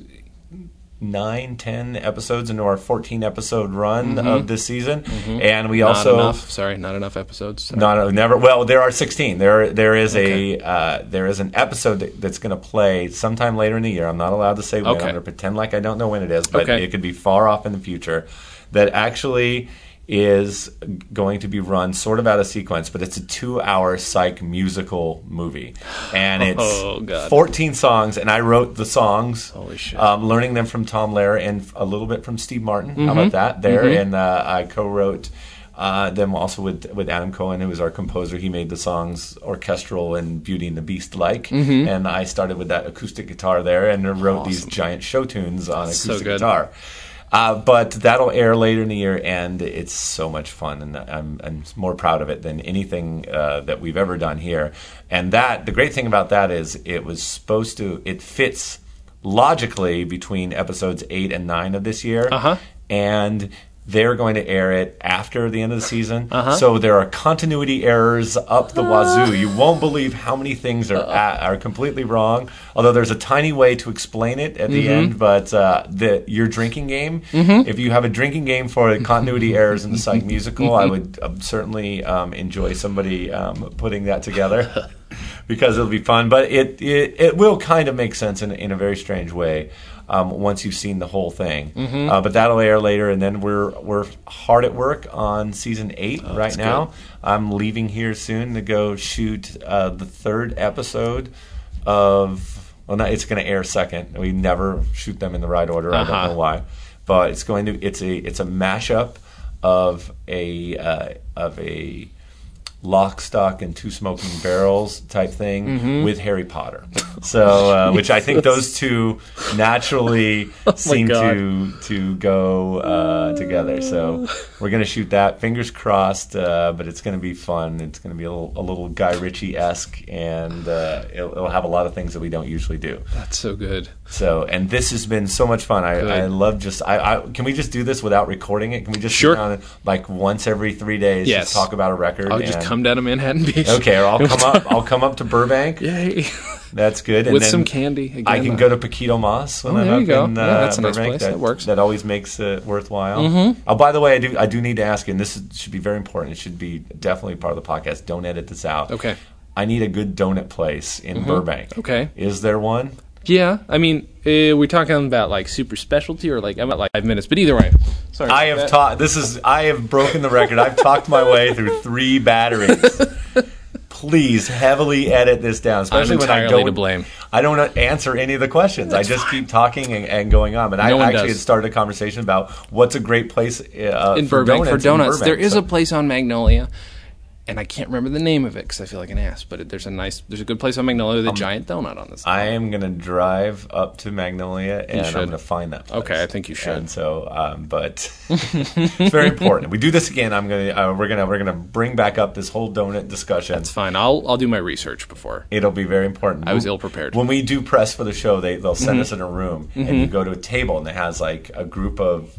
[SPEAKER 2] nine, ten episodes into our 14 episode run of this season, and we
[SPEAKER 1] Mm-hmm. Not
[SPEAKER 2] also
[SPEAKER 1] enough. Sorry, not enough episodes. Sorry.
[SPEAKER 2] no, no, never. Well, there are 16. There, there is a uh, there is an episode that, that's going to play sometime later in the year. I'm not allowed to say when.
[SPEAKER 1] Okay.
[SPEAKER 2] I'm going to pretend like I don't know when it is, but
[SPEAKER 1] Okay.
[SPEAKER 2] it could be far off in the future. That actually is going to be run sort of out of sequence, but it's a two-hour psych musical movie, and it's
[SPEAKER 1] Oh, God.
[SPEAKER 2] 14 songs. And I wrote the songs.
[SPEAKER 1] Holy shit.
[SPEAKER 2] Um, learning them from Tom Lehrer and a little bit from Steve Martin. How
[SPEAKER 1] Mm-hmm.
[SPEAKER 2] about that? There, and uh, I co-wrote uh, them also with with Adam Cohen, who was our composer. He made the songs orchestral and Beauty and the Beast like,
[SPEAKER 1] Mm-hmm.
[SPEAKER 2] and I started with that acoustic guitar there and wrote these giant show tunes on
[SPEAKER 1] So
[SPEAKER 2] acoustic
[SPEAKER 1] good.
[SPEAKER 2] guitar. Uh, but that'll air later in the year, and it's so much fun, and I'm, I'm more proud of it than anything uh, that we've ever done here. And that the great thing about that is it was supposed to it fits logically between episodes eight and nine of this year,
[SPEAKER 1] Uh-huh.
[SPEAKER 2] and they're going to air it after the end of the season.
[SPEAKER 1] Uh-huh.
[SPEAKER 2] So there are continuity errors up the wazoo. You won't believe how many things are are completely wrong. Although there's a tiny way to explain it at the
[SPEAKER 1] Mm-hmm.
[SPEAKER 2] end, but uh, the your drinking game. If you have a drinking game for continuity errors in the Psych musical, I would um, certainly um, enjoy somebody um, putting that together. [laughs] because it'll be fun. But it it, it will kind of make sense in, in a very strange way um, once you've seen the whole thing.
[SPEAKER 1] Mm-hmm.
[SPEAKER 2] Uh, but that'll air later, and then we're we're hard at work on season eight right
[SPEAKER 1] Oh,
[SPEAKER 2] now.
[SPEAKER 1] good.
[SPEAKER 2] I'm leaving here soon to go shoot uh, the third episode of. Well, not, it's going to air second. We never shoot them in the right order. I
[SPEAKER 1] Uh-huh.
[SPEAKER 2] don't know why, but it's going to. It's a it's a mashup of a uh, of a lock, stock, and two smoking barrels type thing
[SPEAKER 1] Mm-hmm.
[SPEAKER 2] with Harry Potter. So, uh, which I think those two naturally [laughs] seem
[SPEAKER 1] Oh God.
[SPEAKER 2] to to go uh, together. So we're gonna shoot that. Fingers crossed, uh, but it's gonna be fun. It's gonna be a little, a little Guy Ritchie esque, and uh, it'll, it'll have a lot of things that we don't usually do.
[SPEAKER 1] That's so good.
[SPEAKER 2] So, and this has been so much fun. I, I love just. I, I can we just do this without recording it? Can we just sit
[SPEAKER 1] Sure.
[SPEAKER 2] like once every three days?
[SPEAKER 1] Yes.
[SPEAKER 2] Just talk about a record.
[SPEAKER 1] I'll just
[SPEAKER 2] and-
[SPEAKER 1] come down to Manhattan Beach.
[SPEAKER 2] Okay, or I'll [laughs] come up. I'll come up to Burbank. [laughs]
[SPEAKER 1] Yay.
[SPEAKER 2] That's good. And
[SPEAKER 1] With
[SPEAKER 2] then
[SPEAKER 1] some candy. Again,
[SPEAKER 2] I can go to Paquito Moss when
[SPEAKER 1] Oh,
[SPEAKER 2] I'm
[SPEAKER 1] there
[SPEAKER 2] up
[SPEAKER 1] you go.
[SPEAKER 2] in uh,
[SPEAKER 1] Yeah, that's a nice
[SPEAKER 2] Burbank.
[SPEAKER 1] place.
[SPEAKER 2] That,
[SPEAKER 1] That works.
[SPEAKER 2] That always makes it worthwhile. Mm-hmm. Oh, by the way, I do I do need to ask you, and this is, should be very important. It should be definitely part of the podcast. Don't edit this out.
[SPEAKER 1] Okay.
[SPEAKER 2] I need a good donut place in Burbank.
[SPEAKER 1] Okay.
[SPEAKER 2] Is there one?
[SPEAKER 1] Yeah, I mean, uh, we're talking about like super specialty or like I'm at like five minutes, but either way. Sorry.
[SPEAKER 2] I have taught. This is. I have broken the record. I've talked my way through three batteries. [laughs] Please heavily edit this down, especially when I don't
[SPEAKER 1] to blame.
[SPEAKER 2] I don't answer any of the questions. I just keep talking and, and going on. But
[SPEAKER 1] No
[SPEAKER 2] I actually
[SPEAKER 1] does.
[SPEAKER 2] had started a conversation about what's a great place uh,
[SPEAKER 1] in
[SPEAKER 2] for
[SPEAKER 1] Burbank
[SPEAKER 2] donuts
[SPEAKER 1] for
[SPEAKER 2] in
[SPEAKER 1] donuts.
[SPEAKER 2] Burbank.
[SPEAKER 1] There is
[SPEAKER 2] So-
[SPEAKER 1] a place on Magnolia, and I can't remember the name of it because I feel like an ass. But it, there's a nice, there's a good place on Magnolia with a giant donut on this.
[SPEAKER 2] Um, I am going to drive up to Magnolia and I'm going to find that. Place.
[SPEAKER 1] Okay, I think you should.
[SPEAKER 2] And so, um, but [laughs] it's very [laughs] important. We do this again. I'm to. Uh, we're going to. We're to bring back up this whole donut discussion.
[SPEAKER 1] That's fine. I'll I'll do my research before.
[SPEAKER 2] It'll be very important.
[SPEAKER 1] I was ill-prepared.
[SPEAKER 2] When we do press for the show, they they'll send
[SPEAKER 1] Mm-hmm.
[SPEAKER 2] us in a room, and you go to a table, and it has like a group of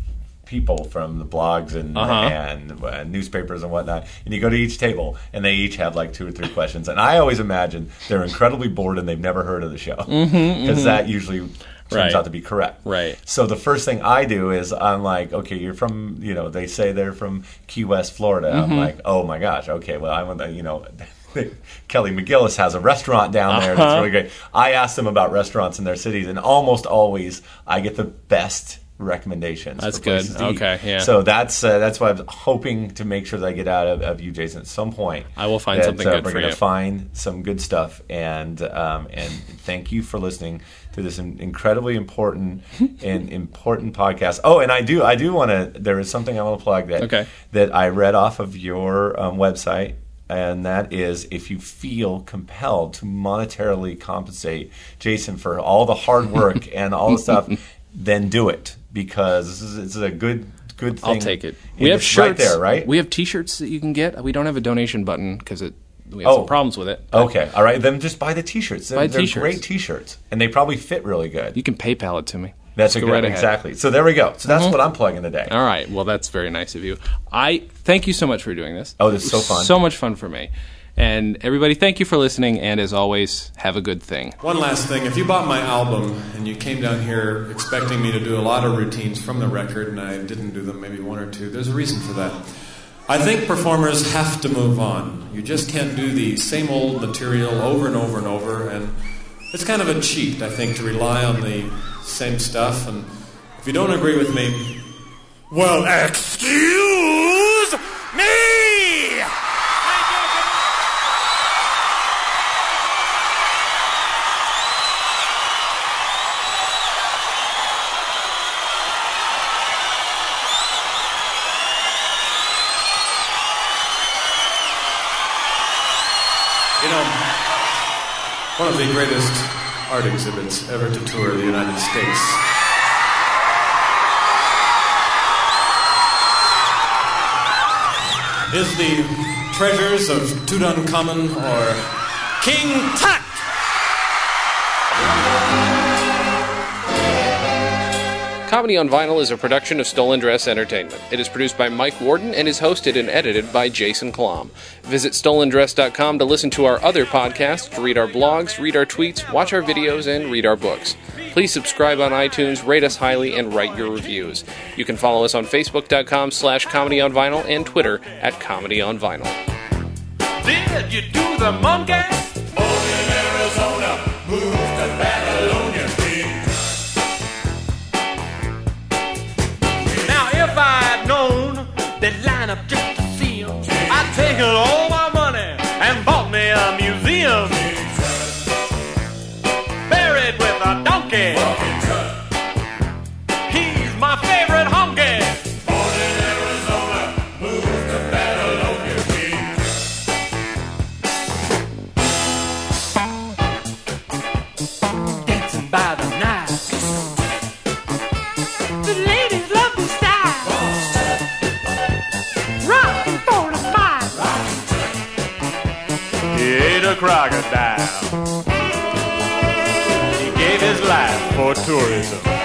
[SPEAKER 2] people from the blogs and
[SPEAKER 1] Uh-huh.
[SPEAKER 2] and uh, newspapers and whatnot, and you go to each table, and they each have like two or three questions, and I always imagine they're incredibly bored and they've never heard of the show because that usually. Turns
[SPEAKER 1] Mm-hmm, Right.
[SPEAKER 2] out to be correct.
[SPEAKER 1] Right.
[SPEAKER 2] So the first thing I do is I'm like, okay, you're from, you know, they say they're from Key West, Florida.
[SPEAKER 1] Mm-hmm.
[SPEAKER 2] I'm like, oh my gosh, okay, well, I'm, gonna, you know, [laughs] Kelly McGillis has a restaurant down there that's
[SPEAKER 1] Uh-huh.
[SPEAKER 2] really great. I ask them about restaurants in their cities, and almost always I get the best recommendations.
[SPEAKER 1] That's good. Okay, yeah.
[SPEAKER 2] So that's uh, that's what I'm hoping to make sure that I get out of, of you, Jason, at some point.
[SPEAKER 1] I will find
[SPEAKER 2] that,
[SPEAKER 1] something
[SPEAKER 2] uh,
[SPEAKER 1] good
[SPEAKER 2] We're
[SPEAKER 1] for
[SPEAKER 2] gonna
[SPEAKER 1] you.
[SPEAKER 2] find some good stuff, and um, and thank you for listening to this incredibly important [laughs] and important podcast. Oh, and I do I do want to. There is something I want to plug that
[SPEAKER 1] Okay.
[SPEAKER 2] that I read off of your um, website. And that is if you feel compelled to monetarily compensate Jason for all the hard work [laughs] and all the stuff, then do it because this is, this is a good good thing.
[SPEAKER 1] I'll take it. We have shirts
[SPEAKER 2] right there, right?
[SPEAKER 1] We have T-shirts that you can get. We don't have a donation button because it we have
[SPEAKER 2] Oh.
[SPEAKER 1] some problems with it.
[SPEAKER 2] Okay, all right. Then just buy the T-shirts. They're,
[SPEAKER 1] Buy
[SPEAKER 2] they're
[SPEAKER 1] t-shirts.
[SPEAKER 2] great T-shirts, and they probably fit really good.
[SPEAKER 1] You can PayPal it to me.
[SPEAKER 2] That's a
[SPEAKER 1] Go
[SPEAKER 2] good,
[SPEAKER 1] right. Mm-hmm.
[SPEAKER 2] exactly. So there we go. So that's what I'm plugging today.
[SPEAKER 1] All right. Well, that's very nice of you. I thank you so much for doing this.
[SPEAKER 2] Oh, this is so fun.
[SPEAKER 1] So much fun for me. And everybody, thank you for listening. And as always, have a good thing.
[SPEAKER 3] One last thing. If you bought my album and you came down here expecting me to do a lot of routines from the record and I didn't do them, maybe one or two, there's a reason for that. I think performers have to move on. You just can't do the same old material over and over and over, and it's kind of a cheat, I think, to rely on the same stuff. And if you don't agree with me, well, excuse me! You know, one of the greatest art exhibits ever to tour the United States. Is the treasures of Tutankhamun or King Tut?
[SPEAKER 1] Comedy on Vinyl is a production of Stolen Dress Entertainment. It is produced by Mike Worden and is hosted and edited by Jason Klamm. Visit stolendress.com to listen to our other podcasts, read our blogs, read our tweets, watch our videos, and read our books. Please subscribe on iTunes, rate us highly, and write your reviews. You can follow us on Facebook.com slash Comedy on Vinyl and Twitter at Comedy on Vinyl.
[SPEAKER 3] Did you do the monkey?
[SPEAKER 2] In Arizona, move to Babylonia.
[SPEAKER 3] They'd line up just to see him, I'd taken all my money and bought me a museum. Buried with a donkey. Crocodile. He gave his life for tourism.